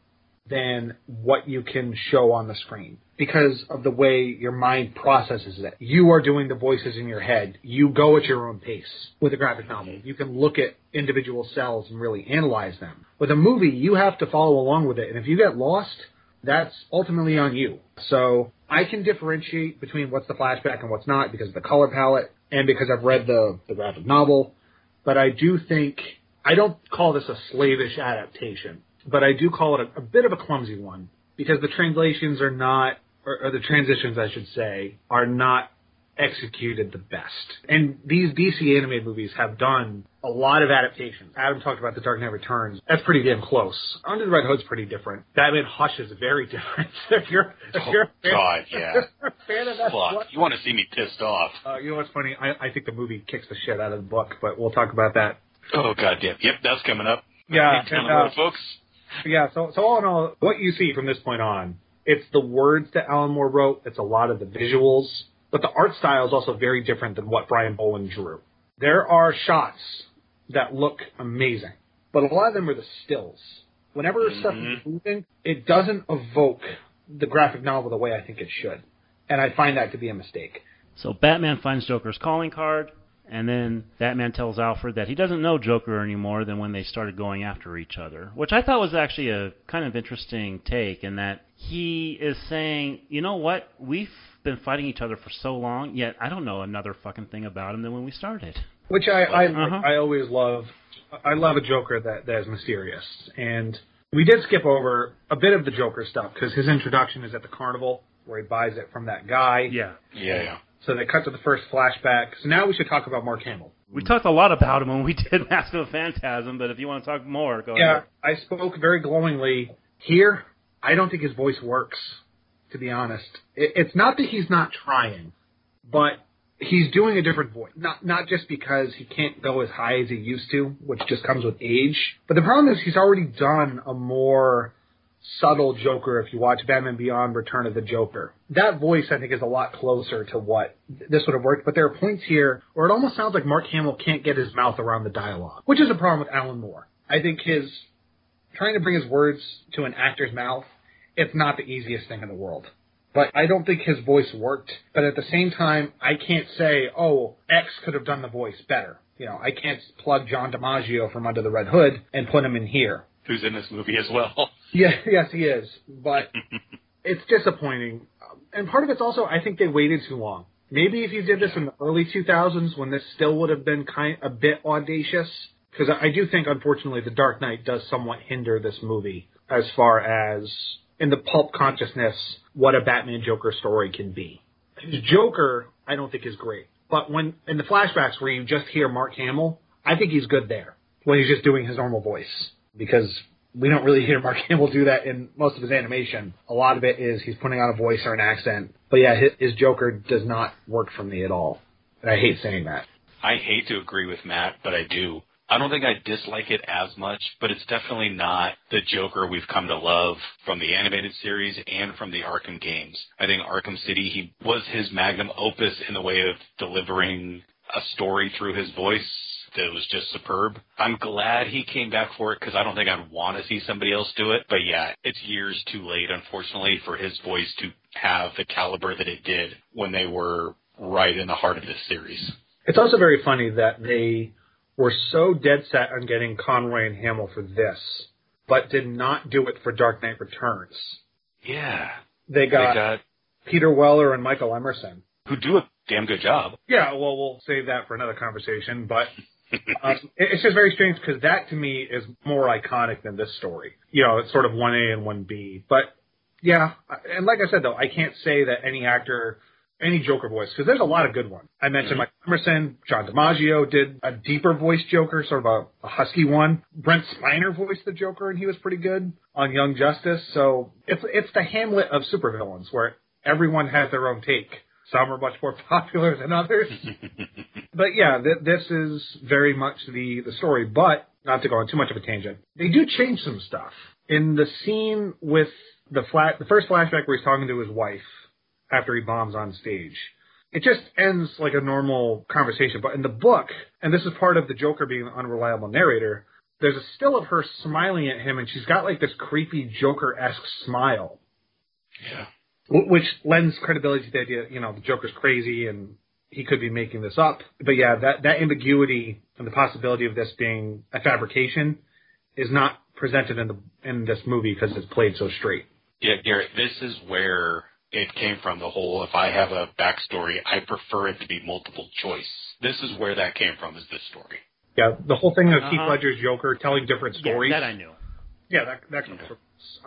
than what you can show on the screen because of the way your mind processes it. You are doing the voices in your head. You go at your own pace with a graphic novel. You can look at individual cells and really analyze them. With a movie, you have to follow along with it, and if you get lost, that's ultimately on you. So I can differentiate between what's the flashback and what's not because of the color palette and because I've read the, the graphic novel. But I do think, I don't call this a slavish adaptation, but I do call it a, a bit of a clumsy one because the translations are not, or, or the transitions I should say, are not executed the best. And these DC animated movies have done a lot of adaptations. Adam talked about The Dark Knight Returns. That's pretty damn close. Under the Red Hood's pretty different. Batman Hush is very different. if you're, if Oh, you're a fan, God, yeah. if fan of that Fuck, you want to see me pissed off? uh, you know what's funny? I, I think the movie kicks the shit out of the book, but we'll talk about that. Oh god, yep, yep, that's coming up. Yeah, and, road, uh, folks. Yeah, so so all in all, what you see from this point on, it's the words that Alan Moore wrote. It's a lot of the visuals, but the art style is also very different than what Brian Bolland drew. There are shots that look amazing, but a lot of them are the stills. Whenever stuff is mm-hmm. moving, it doesn't evoke the graphic novel the way I think it should, and I find that to be a mistake. So Batman finds Joker's calling card, and then Batman tells Alfred that he doesn't know Joker anymore than when they started going after each other, which I thought was actually a kind of interesting take in that he is saying, you know what, we've been fighting each other for so long, yet I don't know another fucking thing about him than when we started. Which I I, Uh-huh. I always love. I love a Joker that that is mysterious, and we did skip over a bit of the Joker stuff because his introduction is at the carnival where he buys it from that guy. Yeah. Yeah, yeah. So they cut to the first flashback. So now we should talk about Mark Hamill. We talked a lot about him when we did Mask of the Phantasm, but if you want to talk more, go Yeah, ahead. I spoke very glowingly here. I don't think his voice works, to be honest. It, it's not that he's not trying, but he's doing a different voice. Not not just because he can't go as high as he used to, which just comes with age. But the problem is he's already done a more subtle Joker if you watch Batman Beyond Return of the Joker. That voice I think is a lot closer to what this would have worked, but there are points here where it almost sounds like Mark Hamill can't get his mouth around the dialogue, which is a problem with Alan Moore. I think his trying to bring his words to an actor's mouth, it's not the easiest thing in the world. But I don't think his voice worked. But at the same time, I can't say, oh, X could have done the voice better. You know, I can't plug John DiMaggio from Under the Red Hood and put him in here. Who's in this movie as well? Yeah, yes, he is. But it's disappointing. And part of it's also, I think they waited too long. Maybe if you did this in the early 2000s, when this still would have been kind a bit audacious, because I I do think, unfortunately, The Dark Knight does somewhat hinder this movie as far as in the pulp consciousness what a Batman Joker story can be. His Joker, I don't think is great, but when in the flashbacks where you just hear Mark Hamill, I think he's good there when he's just doing his normal voice because we don't really hear Mark Hamill do that in most of his animation. A lot of it is he's putting on a voice or an accent. But yeah, his, his Joker does not work for me at all. And I hate saying that. I hate to agree with Matt, but I do. I don't think I dislike it as much, but it's definitely not the Joker we've come to love from the animated series and from the Arkham games. I think Arkham City, he was his magnum opus in the way of delivering a story through his voice that was just superb. I'm glad he came back for it because I don't think I'd want to see somebody else do it. But yeah, it's years too late, unfortunately, for his voice to have the caliber that it did when they were right in the heart of this series. It's also very funny that they were so dead set on getting Conroy and Hamill for this, but did not do it for Dark Knight Returns. Yeah. They got, They got Peter Weller and Michael Emerson. who do a damn good job. Yeah, well, we'll save that for another conversation, but um, it's just very strange because that to me is more iconic than this story. You know, it's sort of 1A and 1B. But yeah, and like I said though, I can't say that any actor, any Joker voice, because there's a lot of good ones. I mentioned mm-hmm. Mike Emerson, John DiMaggio did a deeper voice Joker, sort of a, a husky one. Brent Spiner voiced the Joker and he was pretty good on Young Justice. So it's, it's the Hamlet of supervillains where everyone has their own take. Some are much more popular than others. but yeah, th- this is very much the the story. But not to go on too much of a tangent, they do change some stuff in the scene with the flat. The first flashback where he's talking to his wife after he bombs on stage. It just ends like a normal conversation. But in the book, and this is part of the Joker being an unreliable narrator, there's a still of her smiling at him, and she's got like this creepy Joker esque smile. Yeah. Which lends credibility to the idea, you know, the Joker's crazy and he could be making this up. But yeah, that, that ambiguity and the possibility of this being a fabrication is not presented in the in this movie because it's played so straight. Yeah, Garrett, this is where it came from. The whole if I have a backstory, I prefer it to be multiple choice. This is where that came from. Is this story? Yeah, the whole thing of Heath Uh-huh. Ledger's Joker telling different stories. Yeah, that I knew. Yeah, that that comes from.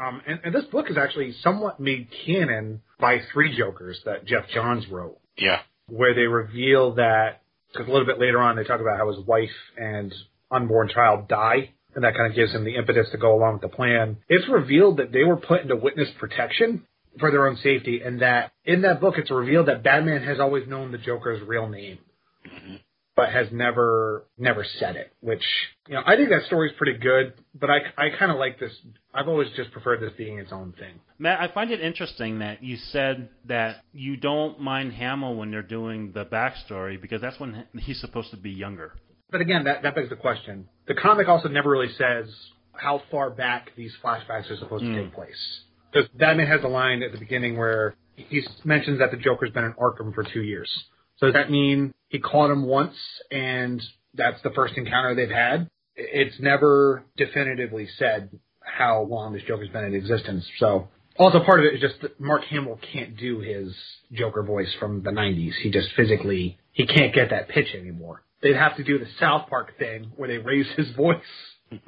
Um, and, and this book is actually somewhat made canon by three Jokers that Geoff Johns wrote. Yeah. where they reveal that because a little bit later on they talk about how his wife and unborn child die, and that kind of gives him the impetus to go along with the plan. It's revealed that they were put into witness protection for their own safety, and that in that book it's revealed that Batman has always known the Joker's real name. Mm-hmm. But has never never said it, which you know I think that story's pretty good. But I I kind of like this. I've always just preferred this being its own thing. Matt, I find it interesting that you said that you don't mind Hamill when they're doing the backstory because that's when he's supposed to be younger. But again, that, that begs the question. The comic also never really says how far back these flashbacks are supposed to mm. take place. Because Batman has a line at the beginning where he mentions that the Joker's been in Arkham for two years. So does that mean he caught him once and that's the first encounter they've had? It's never definitively said how long this Joker's been in existence. So also part of it is just that Mark Hamill can't do his Joker voice from the 90s. He just physically, he can't get that pitch anymore. They'd have to do the South Park thing where they raise his voice.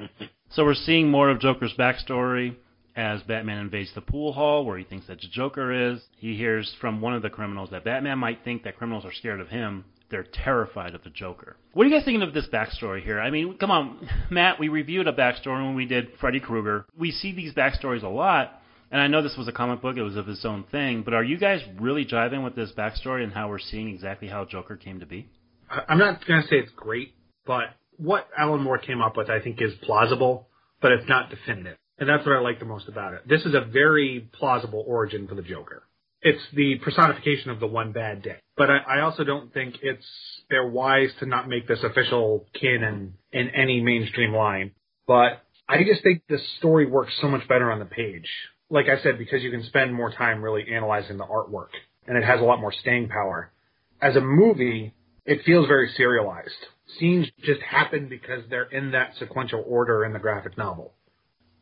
So we're seeing more of Joker's backstory as Batman invades the pool hall where he thinks that the Joker is. He hears from one of the criminals that Batman might think that criminals are scared of him. They're terrified of the Joker. What are you guys thinking of this backstory here? I mean, come on, Matt, we reviewed a backstory when we did Freddy Krueger. We see these backstories a lot, and I know this was a comic book, it was of its own thing, but are you guys really jiving with this backstory and how we're seeing exactly how Joker came to be? I'm not going to say it's great, but what Alan Moore came up with, I think, is plausible, but it's not definitive. And that's what I like the most about it. This is a very plausible origin for the Joker. It's the personification of the one bad day. But I, I also don't think it's they're wise to not make this official canon in any mainstream line. But I just think the story works so much better on the page. Like I said, because you can spend more time really analyzing the artwork, and it has a lot more staying power. As a movie, it feels very serialized. Scenes just happen because they're in that sequential order in the graphic novel.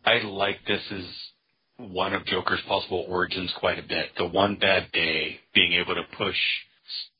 I like this as one of Joker's possible origins quite a bit. The one bad day, being able to push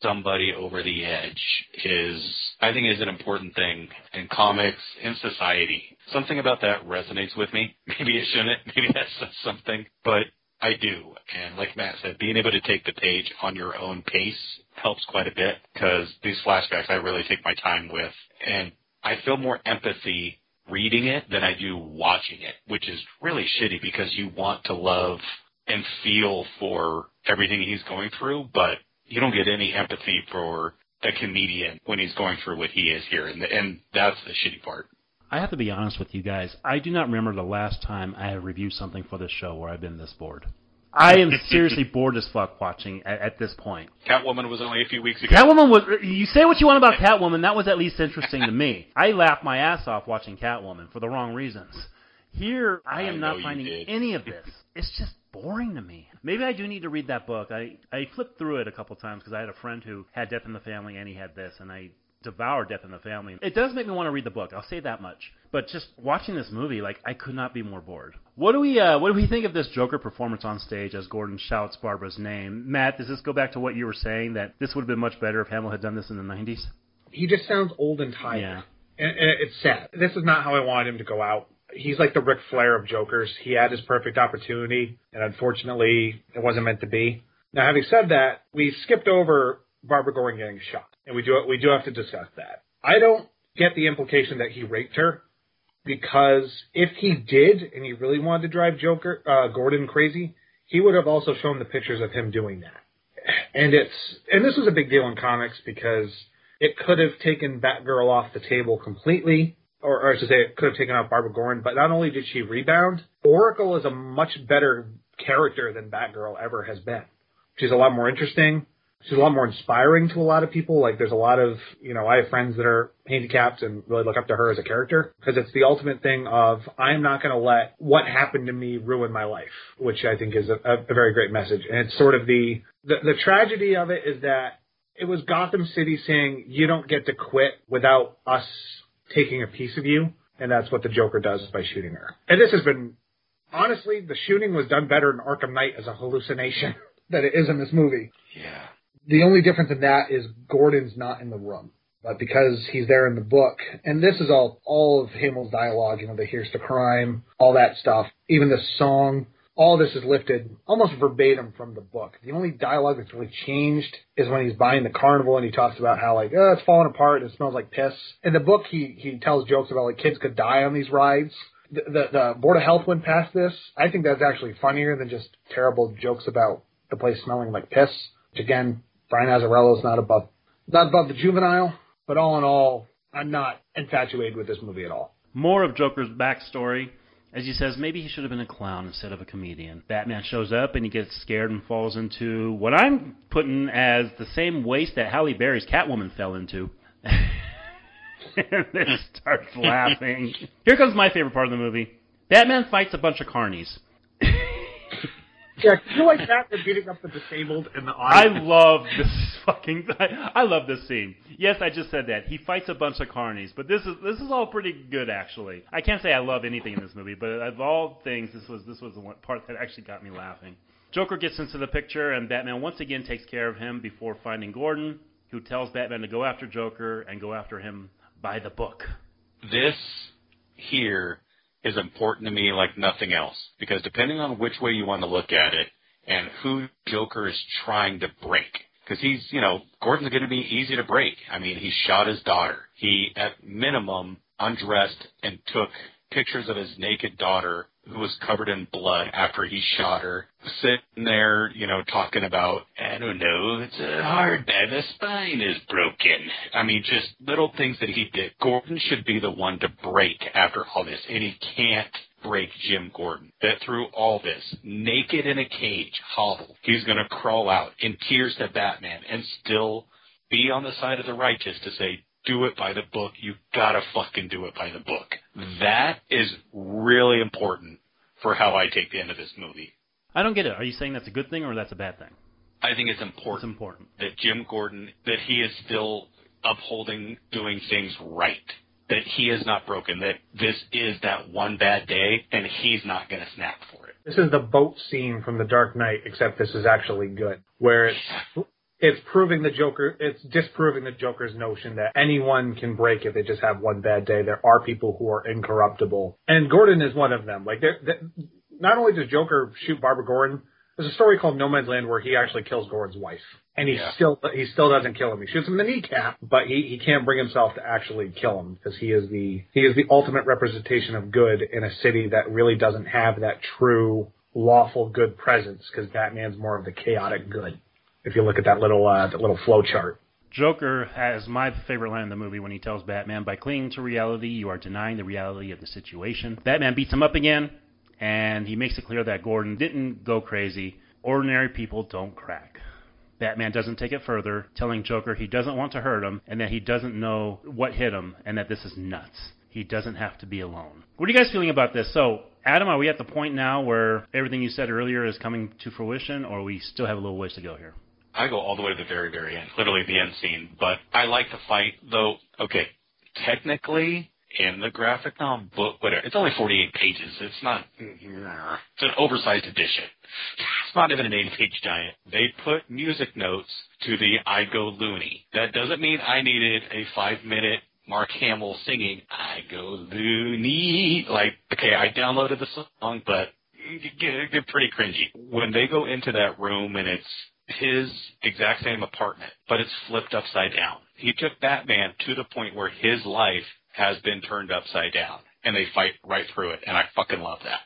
somebody over the edge is, I think, is an important thing in comics, in society. Something about that resonates with me. Maybe it shouldn't. Maybe that says something, but I do. And like Matt said, being able to take the page on your own pace helps quite a bit because these flashbacks I really take my time with. And I feel more empathy reading it than I do watching it, which is really shitty because you want to love and feel for everything he's going through, but you don't get any empathy for a comedian when he's going through what he is here, and and that's the shitty part. I have to be honest with you guys. I do not remember the last time I have reviewed something for this show where I've been this bored. I am seriously bored as fuck watching at, at, this point. Catwoman was only a few weeks ago. Catwoman was. You say what you want about Catwoman. That was at least interesting to me. I laughed my ass off watching Catwoman for the wrong reasons. Here, I am I not finding any of this. It's just boring to me. Maybe I do need to read that book. I I flipped through it a couple times because I had a friend who had Death in the Family and he had this, and I devoured Death in the Family. It does make me want to read the book. I'll say that much. But just watching this movie, like I could not be more bored. What do we uh, what do we think of this Joker performance on stage as Gordon shouts Barbara's name? Matt, does this go back to what you were saying that this would have been much better if Hamill had done this in the '90s? He just sounds old and tired. Yeah. And, and it's sad. This is not how I wanted him to go out. He's like the Ric Flair of Jokers. He had his perfect opportunity, and unfortunately, it wasn't meant to be. Now, having said that, we skipped over Barbara Gordon getting shot, and we do we do have to discuss that. I don't get the implication that he raped her, because if he did and he really wanted to drive Joker uh, Gordon crazy, he would have also shown the pictures of him doing that. And it's and this was a big deal in comics because it could have taken Batgirl off the table completely, or, or I should say, it could have taken out Barbara Gordon. But not only did she rebound, Oracle is a much better character than Batgirl ever has been. She's a lot more interesting she's a lot more inspiring to a lot of people. Like there's a lot of, you know, I have friends that are handicapped and really look up to her as a character because it's the ultimate thing of I'm not going to let what happened to me ruin my life, which I think is a, a very great message. And it's sort of the, the, the tragedy of it is that it was Gotham City saying you don't get to quit without us taking a piece of you. And that's what the Joker does by shooting her. And this has been, honestly, the shooting was done better in Arkham Knight as a hallucination than it is in this movie. Yeah the only difference in that is Gordon's not in the room. But because he's there in the book, and this is all all of Hamill's dialogue, you know, the here's the crime, all that stuff, even the song, all this is lifted almost verbatim from the book. The only dialogue that's really changed is when he's buying the carnival and he talks about how like, oh, it's falling apart and it smells like piss. In the book, he he tells jokes about like kids could die on these rides. The, the, the board of health went past this. I think that's actually funnier than just terrible jokes about the place smelling like piss. Which again, Brian is not above not above the juvenile, but all in all, I'm not infatuated with this movie at all. More of Joker's backstory. As he says, maybe he should have been a clown instead of a comedian. Batman shows up and he gets scared and falls into what I'm putting as the same waste that Halle Berry's Catwoman fell into. and then starts laughing. Here comes my favorite part of the movie. Batman fights a bunch of carnies. Yeah, you like that They're beating up the disabled in the I love this fucking. I, I love this scene. Yes, I just said that he fights a bunch of carnies, but this is this is all pretty good actually. I can't say I love anything in this movie, but of all things, this was this was the one part that actually got me laughing. Joker gets into the picture, and Batman once again takes care of him before finding Gordon, who tells Batman to go after Joker and go after him by the book. This here is important to me like nothing else because depending on which way you want to look at it and who Joker is trying to break. Because he's, you know, Gordon's going to be easy to break. I mean, he shot his daughter. He, at minimum, undressed and took pictures of his naked daughter who was covered in blood after he shot her, sitting there, you know, talking about, I don't know, it's a hard bed, the spine is broken. I mean, just little things that he did. Gordon should be the one to break after all this, and he can't break Jim Gordon. That through all this, naked in a cage, hobbled, he's gonna crawl out in tears to Batman and still be on the side of the righteous to say, do it by the book. You gotta fucking do it by the book. That is really important for how I take the end of this movie. I don't get it. Are you saying that's a good thing or that's a bad thing? I think it's important. It's important. That Jim Gordon, that he is still upholding doing things right. That he is not broken. That this is that one bad day and he's not going to snap for it. This is the boat scene from The Dark Knight, except this is actually good, where it's it's proving the Joker, it's disproving the Joker's notion that anyone can break if they just have one bad day. There are people who are incorruptible, and Gordon is one of them. Like, they're, they're, not only does Joker shoot Barbara Gordon, there's a story called No Man's Land where he actually kills Gordon's wife, and he Yeah. still he still doesn't kill him. He shoots him in the kneecap, but he he can't bring himself to actually kill him because he is the he is the ultimate representation of good in a city that really doesn't have that true lawful good presence because Batman's more of the chaotic good if you look at that little uh, that little flow chart. Joker has my favorite line in the movie when he tells Batman, by clinging to reality, you are denying the reality of the situation. Batman beats him up again, and he makes it clear that Gordon didn't go crazy. Ordinary people don't crack. Batman doesn't take it further, telling Joker he doesn't want to hurt him and that he doesn't know what hit him and that this is nuts. He doesn't have to be alone. What are you guys feeling about this? So, Adam, are we at the point now where everything you said earlier is coming to fruition, or we still have a little ways to go here? I go all the way to the very, very end, literally the end scene. But I like the fight, though. Okay, technically, in the graphic novel book, whatever, it's only 48 pages. It's not. Mm-hmm. It's an oversized edition. It's not even an eight-page giant. They put music notes to the "I Go Loony." That doesn't mean I needed a five-minute Mark Hamill singing "I Go Loony." Like, okay, I downloaded the song, but it's pretty cringy. When they go into that room and it's his exact same apartment, but it's flipped upside down. He took Batman to the point where his life has been turned upside down, and they fight right through it, and I fucking love that.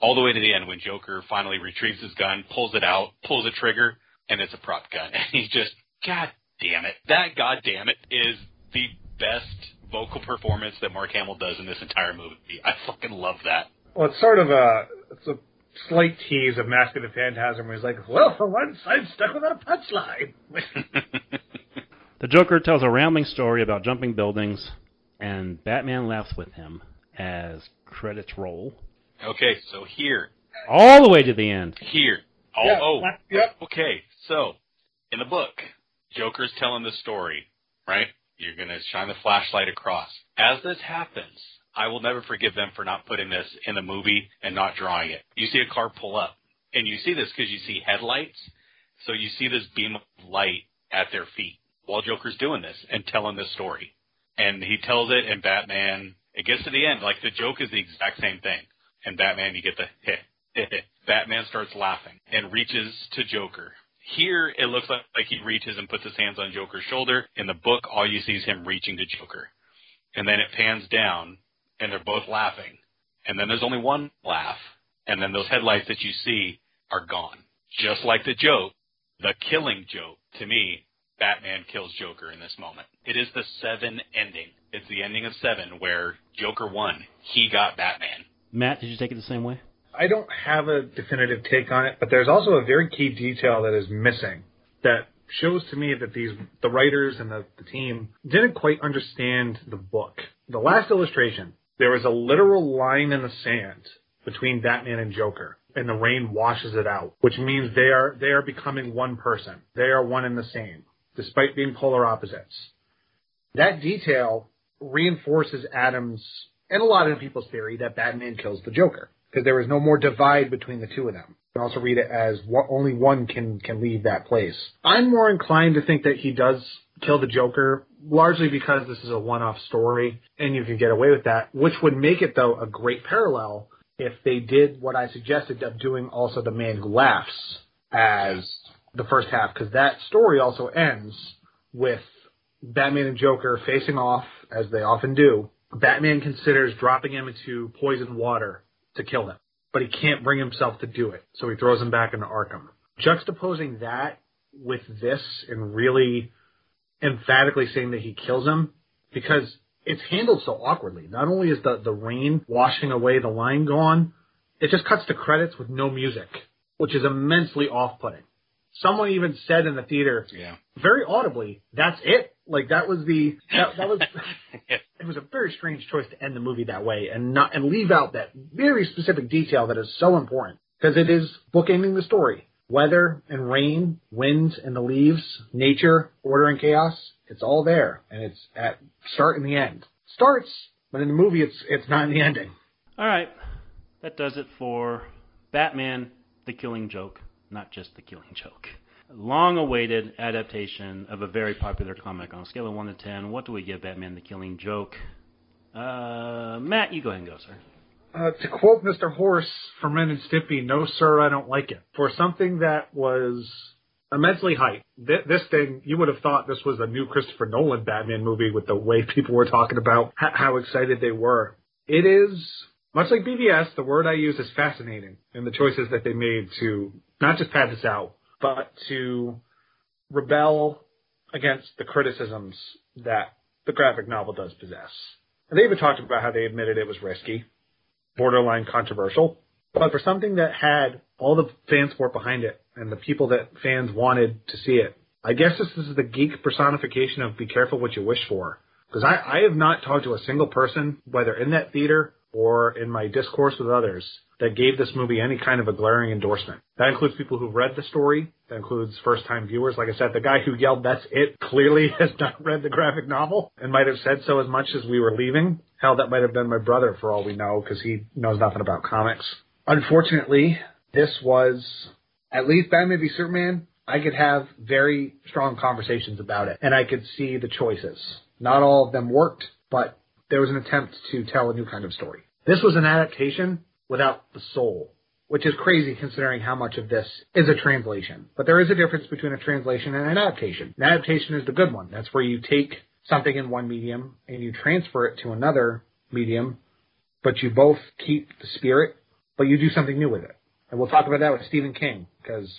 All the way to the end when Joker finally retrieves his gun, pulls it out, pulls the trigger, and it's a prop gun, and he's just, God damn it, that God damn it is the best vocal performance that Mark Hamill does in this entire movie. I fucking love that. Well, it's sort of a it's a slight tease of Mask of the Phantasm where he's like, well, for once, I'm stuck without a punchline. the Joker tells a rambling story about jumping buildings, and Batman laughs with him as credits roll. Okay, so here. All the way to the end. Here. Oh, Yeah, oh. yep. Okay, so, in the book, Joker's telling the story, right? You're going to shine the flashlight across. As this happens, I will never forgive them for not putting this in the movie and not drawing it. You see a car pull up, and you see this because you see headlights, so you see this beam of light at their feet while Joker's doing this and telling this story. And he tells it, and Batman, it gets to the end, like the joke is the exact same thing. And Batman, you get the heh. Batman starts laughing and reaches to Joker. Here, it looks like, like he reaches and puts his hands on Joker's shoulder. In the book, all you see is him reaching to Joker. And then it pans down, and they're both laughing. And then there's only one laugh, and then those headlights that you see are gone. Just like the joke, the killing joke, to me, Batman kills Joker in this moment. It is the seven ending. It's the ending of seven where Joker won. He got Batman. Matt, did you take it the same way? I don't have a definitive take on it, but there's also a very key detail that is missing that shows to me that these the writers and the, the team didn't quite understand the book. The last illustration, there was a literal line in the sand between Batman and Joker, and the rain washes it out, which means they are they are becoming one person. They are one and the same, despite being polar opposites. That detail reinforces Adams and a lot of people's theory that Batman kills the Joker because there is no more divide between the two of them. You can also read it as one, only one can can leave that place. I'm more inclined to think that he does kill the Joker, largely because this is a one-off story and you can get away with that, which would make it though a great parallel if they did what I suggested of doing also the Man Who Laughs as the first half, because that story also ends with Batman and Joker facing off as they often do. Batman considers dropping him into poisoned water to kill him, but he can't bring himself to do it, so he throws him back into Arkham. Juxtaposing that with this and really emphatically saying that he kills him because it's handled so awkwardly. Not only is the, the rain washing away the line gone, it just cuts to credits with no music, which is immensely off putting. Someone even said in the theater, Yeah. very audibly, that's it. Like that was the that, that was it was a very strange choice to end the movie that way and not and leave out that very specific detail that is so important because it is bookending the story. Weather and rain, winds and the leaves, nature, order and chaos, it's all there and it's at start and the end. Starts, but in the movie it's it's not in the ending. All right, that does it for Batman: The Killing Joke, not just The Killing Joke. Long-awaited adaptation of a very popular comic. On a scale of one to ten, what do we give Batman: The Killing Joke? Uh, Matt, you go ahead and go, sir. Uh, to quote Mr. Horse from Ren and Stimpy, no sir, I don't like it. For something that was immensely hyped, Th- this thing, you would have thought this was a new Christopher Nolan Batman movie with the way people were talking about h- how excited they were. It is, much like BVS, the word I use is fascinating in the choices that they made to not just pad this out, but to rebel against the criticisms that the graphic novel does possess. And they even talked about how they admitted it was risky, borderline controversial, but for something that had all the fan support behind it and the people that fans wanted to see it, I guess this is the geek personification of be careful what you wish for. Because I, I have not talked to a single person, whether in that theater or in my discourse with others, that gave this movie any kind of a glaring endorsement. That includes people who've read the story. That includes first time viewers. Like I said, the guy who yelled, that's it, clearly has not read the graphic novel and might have said so as much as we were leaving. Hell, that might have been my brother for all we know because he knows nothing about comics. Unfortunately, this was at least Batman v Superman. I could have very strong conversations about it and I could see the choices. Not all of them worked, but there was an attempt to tell a new kind of story. This was an adaptation without the soul, which is crazy considering how much of this is a translation. But there is a difference between a translation and an adaptation. An adaptation is the good one. That's where you take something in one medium and you transfer it to another medium, but you both keep the spirit, but you do something new with it. And we'll talk about that with Stephen King, because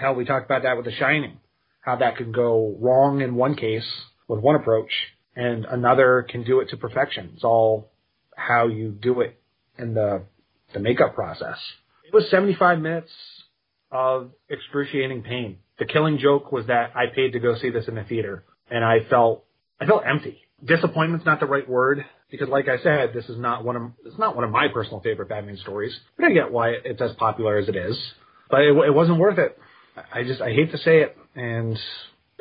hell, we talked about that with The Shining, how that can go wrong in one case with one approach, and another can do it to perfection. It's all how you do it in the the makeup process. It was 75 minutes of excruciating pain. The killing joke was that I paid to go see this in the theater, and I felt I felt empty. Disappointment's not the right word because, like I said, this is not one of it's not one of my personal favorite Batman stories. But I get why it's as popular as it is. But it, it wasn't worth it. I just I hate to say it, and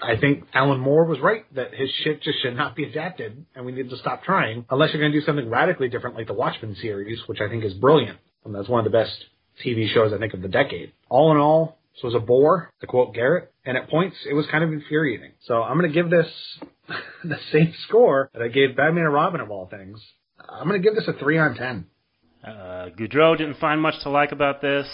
I think Alan Moore was right that his shit just should not be adapted, and we need to stop trying unless you're going to do something radically different like the Watchmen series, which I think is brilliant. And that's one of the best TV shows I think of the decade. All in all, this was a bore, to quote Garrett, and at points it was kind of infuriating. So I'm going to give this the same score that I gave Batman and Robin of all things. I'm going to give this a three on ten. Uh, Goudreau didn't find much to like about this.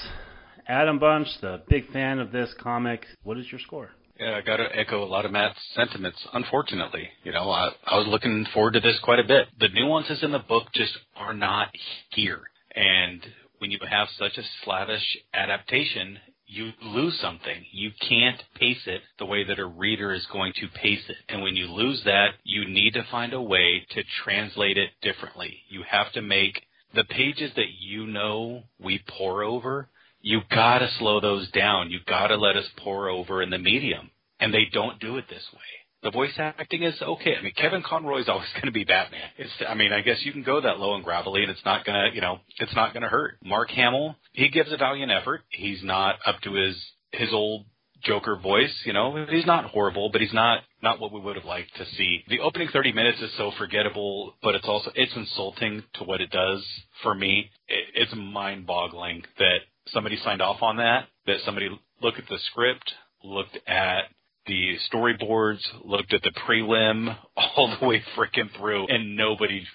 Adam Bunch, the big fan of this comic. What is your score? Yeah, I got to echo a lot of Matt's sentiments. Unfortunately, you know, I, I was looking forward to this quite a bit. The nuances in the book just are not here, and when you have such a slavish adaptation, you lose something. You can't pace it the way that a reader is going to pace it. And when you lose that, you need to find a way to translate it differently. You have to make the pages that you know we pour over you gotta slow those down. You gotta let us pour over in the medium. And they don't do it this way. The voice acting is okay. I mean, Kevin Conroy is always going to be Batman. It's, I mean, I guess you can go that low and gravelly, and it's not gonna, you know, it's not gonna hurt. Mark Hamill, he gives a valiant effort. He's not up to his his old Joker voice, you know. He's not horrible, but he's not not what we would have liked to see. The opening 30 minutes is so forgettable, but it's also it's insulting to what it does for me. It, it's mind-boggling that somebody signed off on that, that somebody looked at the script, looked at the storyboards, looked at the prelim all the way freaking through, and nobody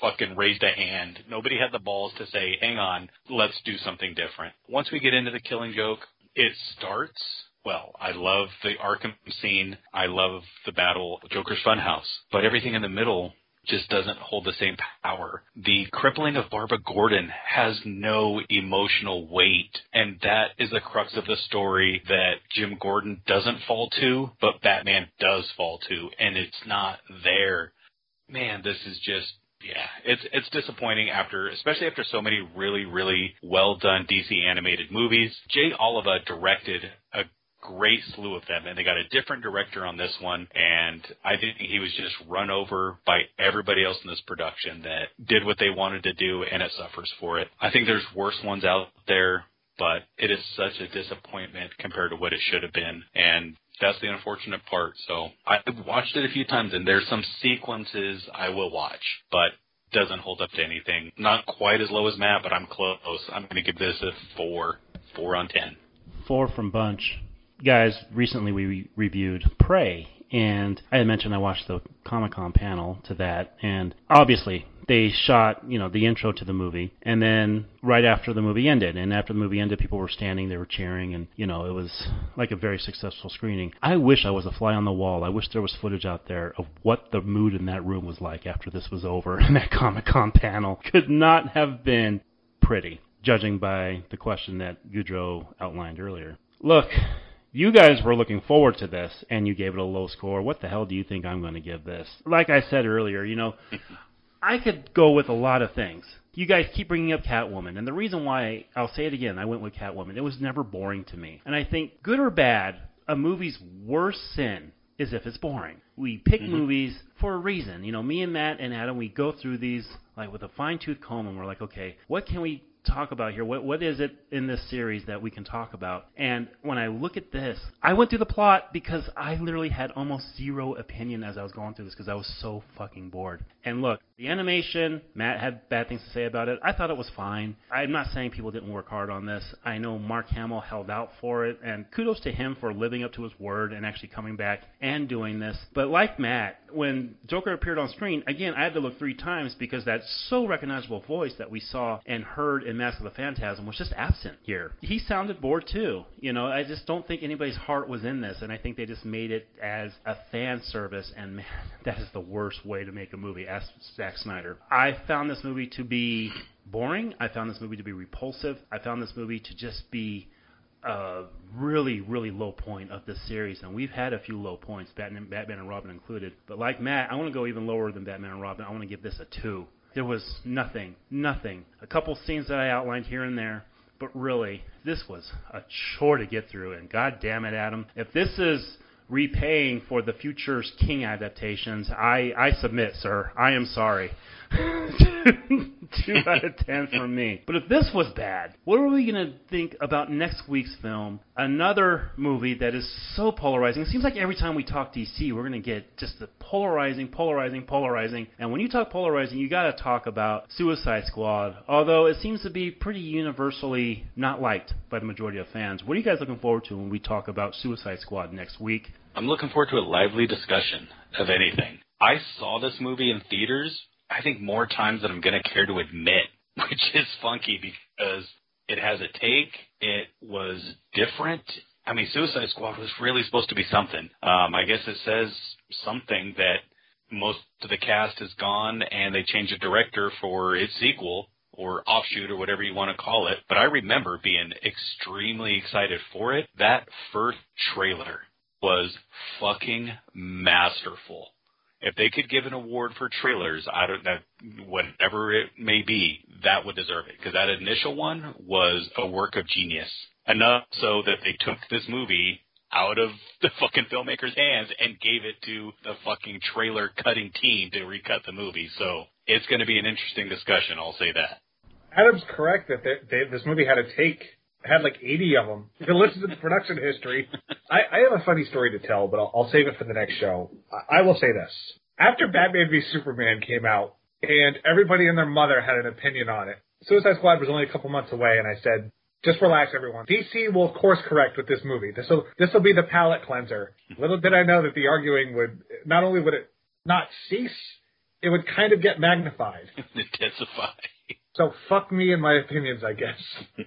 fucking raised a hand. Nobody had the balls to say, hang on, let's do something different. Once we get into the killing joke, it starts well. I love the Arkham scene. I love the battle, Joker's Funhouse. But everything in the middle just doesn't hold the same power. The crippling of Barbara Gordon has no emotional weight, and that is the crux of the story that Jim Gordon doesn't fall to, but Batman does fall to, and it's not there. Man, this is just yeah, it's it's disappointing after, especially after so many really really well done DC animated movies. Jay Oliva directed a great slew of them, and they got a different director on this one. And I think he was just run over by everybody else in this production that did what they wanted to do, and it suffers for it. I think there's worse ones out there, but it is such a disappointment compared to what it should have been, and that's the unfortunate part. So I've watched it a few times, and there's some sequences I will watch, but doesn't hold up to anything. Not quite as low as Matt, but I'm close. I'm going to give this a four, four on ten. Four from Bunch guys, recently we reviewed Prey, and I had mentioned I watched the Comic Con panel to that, and obviously they shot, you know, the intro to the movie, and then right after the movie ended, and after the movie ended, people were standing, they were cheering, and you know, it was like a very successful screening. I wish I was a fly on the wall. I wish there was footage out there of what the mood in that room was like after this was over, and that Comic Con panel could not have been pretty, judging by the question that Goudreau outlined earlier. Look, You guys were looking forward to this, and you gave it a low score. What the hell do you think I'm going to give this? Like I said earlier, you know, I could go with a lot of things. You guys keep bringing up Catwoman, and the reason why I'll say it again, I went with Catwoman. It was never boring to me, and I think good or bad, a movie's worst sin is if it's boring. We pick Mm-hmm. movies for a reason. You know, me and Matt and Adam, we go through these like with a fine tooth comb, and we're like, okay, what can we talk about here? What what is it in this series that we can talk about? And when I look at this, I went through the plot because I literally had almost zero opinion as I was going through this because I was so fucking bored. And look, the animation, Matt had bad things to say about it. I thought it was fine. I'm not saying people didn't work hard on this. I know Mark Hamill held out for it, and kudos to him for living up to his word and actually coming back and doing this. But like Matt, when Joker appeared on screen, again, I had to look three times because that so recognizable voice that we saw and heard in Mask of the Phantasm was just absent here. He sounded bored too. You know, I just don't think anybody's heart was in this, and I think they just made it as a fan service, and man, that is the worst way to make a movie. Ask Zack Snyder. I found this movie to be boring. I found this movie to be repulsive. I found this movie to just be a really, really low point of this series, and we've had a few low points, Batman, Batman and Robin included. But like Matt, I want to go even lower than Batman and Robin. I want to give this a two. There was nothing, nothing. A couple scenes that I outlined here and there, but really, this was a chore to get through. And God damn it, Adam, if this is repaying for the Future's King adaptations, I, I submit, sir. I am sorry. Two out of ten from me. But if this was bad, what are we going to think about next week's film? Another movie that is so polarizing. It seems like every time we talk DC, we're going to get just the polarizing, polarizing, polarizing. And when you talk polarizing, you got to talk about Suicide Squad. Although it seems to be pretty universally not liked by the majority of fans. What are you guys looking forward to when we talk about Suicide Squad next week? I'm looking forward to a lively discussion of anything. I saw this movie in theaters, I think more times than I'm going to care to admit, which is funky because it has a take. It was different. I mean, Suicide Squad was really supposed to be something. Um, I guess it says something that most of the cast is gone and they changed the director for its sequel or offshoot or whatever you want to call it. But I remember being extremely excited for it. That first trailer was fucking masterful. If they could give an award for trailers, I don't that whatever it may be, that would deserve it because that initial one was a work of genius. Enough so that they took this movie out of the fucking filmmaker's hands and gave it to the fucking trailer cutting team to recut the movie. So it's going to be an interesting discussion. I'll say that. Adam's correct that they, they, this movie had a take. Had like 80 of them. If you can listen to the production history. I, I have a funny story to tell, but I'll, I'll save it for the next show. I, I will say this. After Batman v Superman came out, and everybody and their mother had an opinion on it, Suicide Squad was only a couple months away, and I said, just relax, everyone. DC will course correct with this movie. This will this will be the palate cleanser. Little did I know that the arguing would not only would it not cease, it would kind of get magnified. Intensify. So fuck me and my opinions, I guess.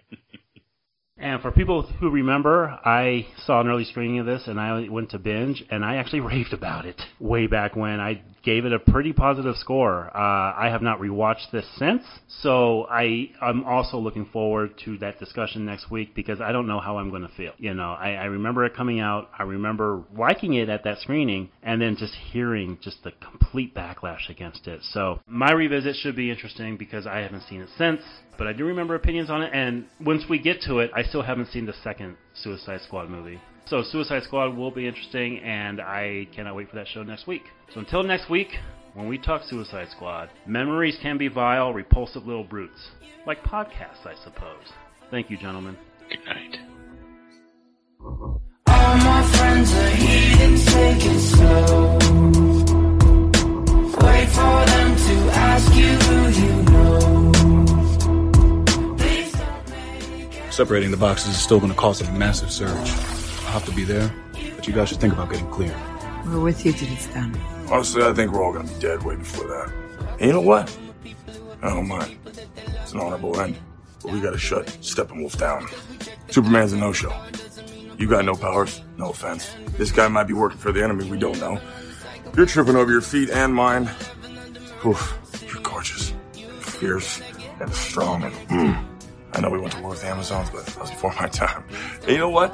And for people who remember, I saw an early screening of this and I went to binge and I actually raved about it way back when. I gave it a pretty positive score. Uh, I have not rewatched this since, so I I'm also looking forward to that discussion next week because I don't know how I'm going to feel. You know, I, I remember it coming out. I remember liking it at that screening and then just hearing just the complete backlash against it. So my revisit should be interesting because I haven't seen it since but I do remember opinions on it. And once we get to it, I still haven't seen the second Suicide Squad movie. So Suicide Squad will be interesting, and I cannot wait for that show next week. So until next week, when we talk Suicide Squad, memories can be vile, repulsive little brutes, like podcasts, I suppose. Thank you, gentlemen. Good night. All my friends are heathens, take it slow. Wait for them to ask you who you know. Separating the boxes is still going to cause a massive surge. I'll have to be there, but you guys should think about getting clear. We're with you till it's done. Honestly, I think we're all gonna be dead way before that. And you know what? I don't mind. It's an honorable end. But we gotta shut Steppenwolf down. Superman's a no-show. You got no powers, no offense. This guy might be working for the enemy, we don't know. You're tripping over your feet and mine. Oof, you're gorgeous. Fierce and strong and mm. I know we went to war with the Amazons, but that was before my time. And you know what?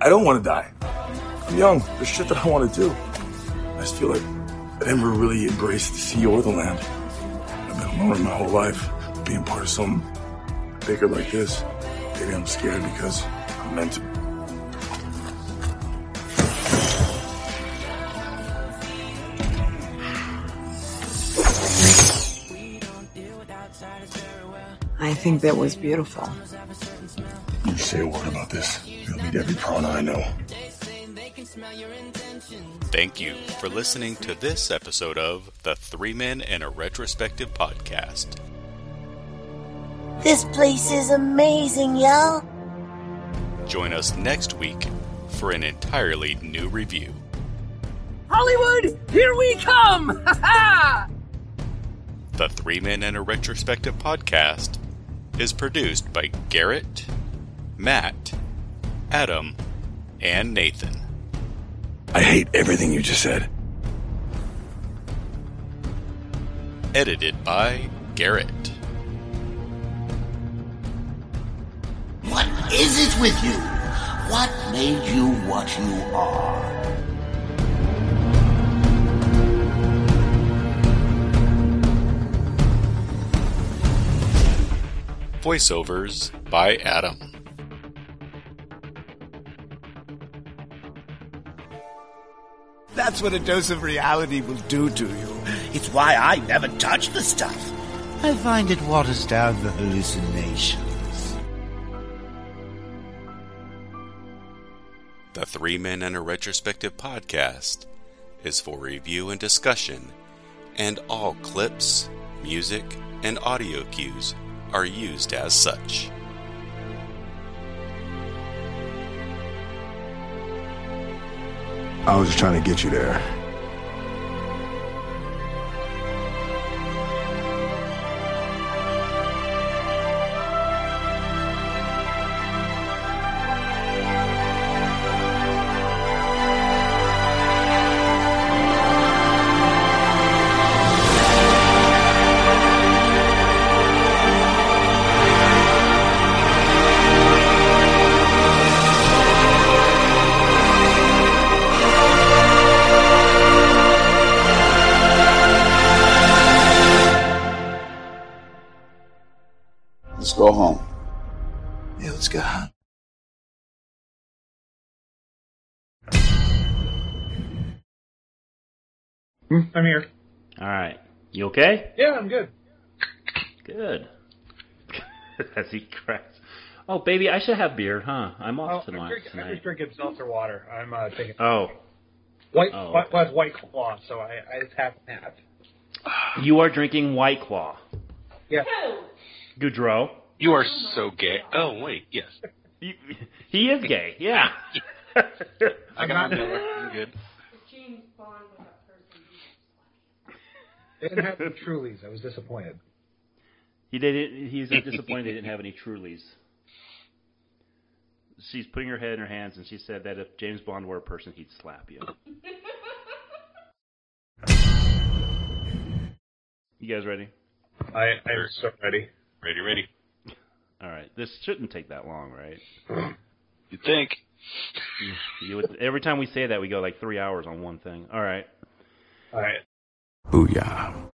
I don't want to die. I'm young. There's shit that I want to do. I just feel like I never really embraced the sea or the land. I've been alone my whole life. Being part of something bigger like this, maybe I'm scared because I'm meant to. I think that was beautiful. You say a word about this, you'll meet every prawn I know. Thank you for listening to this episode of the Three Men and a Retrospective podcast. This place is amazing, y'all. Join us next week for an entirely new review. Hollywood, here we come! Ha ha! The Three Men and a Retrospective podcast is produced by Garrett, Matt, Adam, and Nathan. I hate everything you just said. Edited by Garrett. What is it with you? What made you what you are? Voiceovers by Adam. That's what a dose of reality will do to you. It's why I never touch the stuff. I find it waters down the hallucinations. The Three Men and a Retrospective podcast is for review and discussion, and all clips, music, and audio cues are used as such. I was just trying to get you there. Okay? Yeah, I'm good. Good. As he cracks. Oh, baby, I should have beer, huh? I'm off Oh, I'm, tonight. drink, I'm just drinking seltzer water. I'm uh, taking Oh, white, Oh, white, white, white claw, so I, I just have that. you are drinking White Claw. Yeah. Goudreau. You are so gay. Oh wait, yes. You, he is gay. Yeah. I got my Miller. I'm good. They didn't have the Trulies. I was disappointed. He didn't. He's disappointed they didn't have any Trulies. She's putting her head in her hands, and she said that if James Bond were a person, he'd slap you. You guys ready? I, I'm so ready. Ready, ready. All right. This shouldn't take that long, right? You think? You, you would, every time we say that, we go like three hours on one thing. All right. All right. Booyah.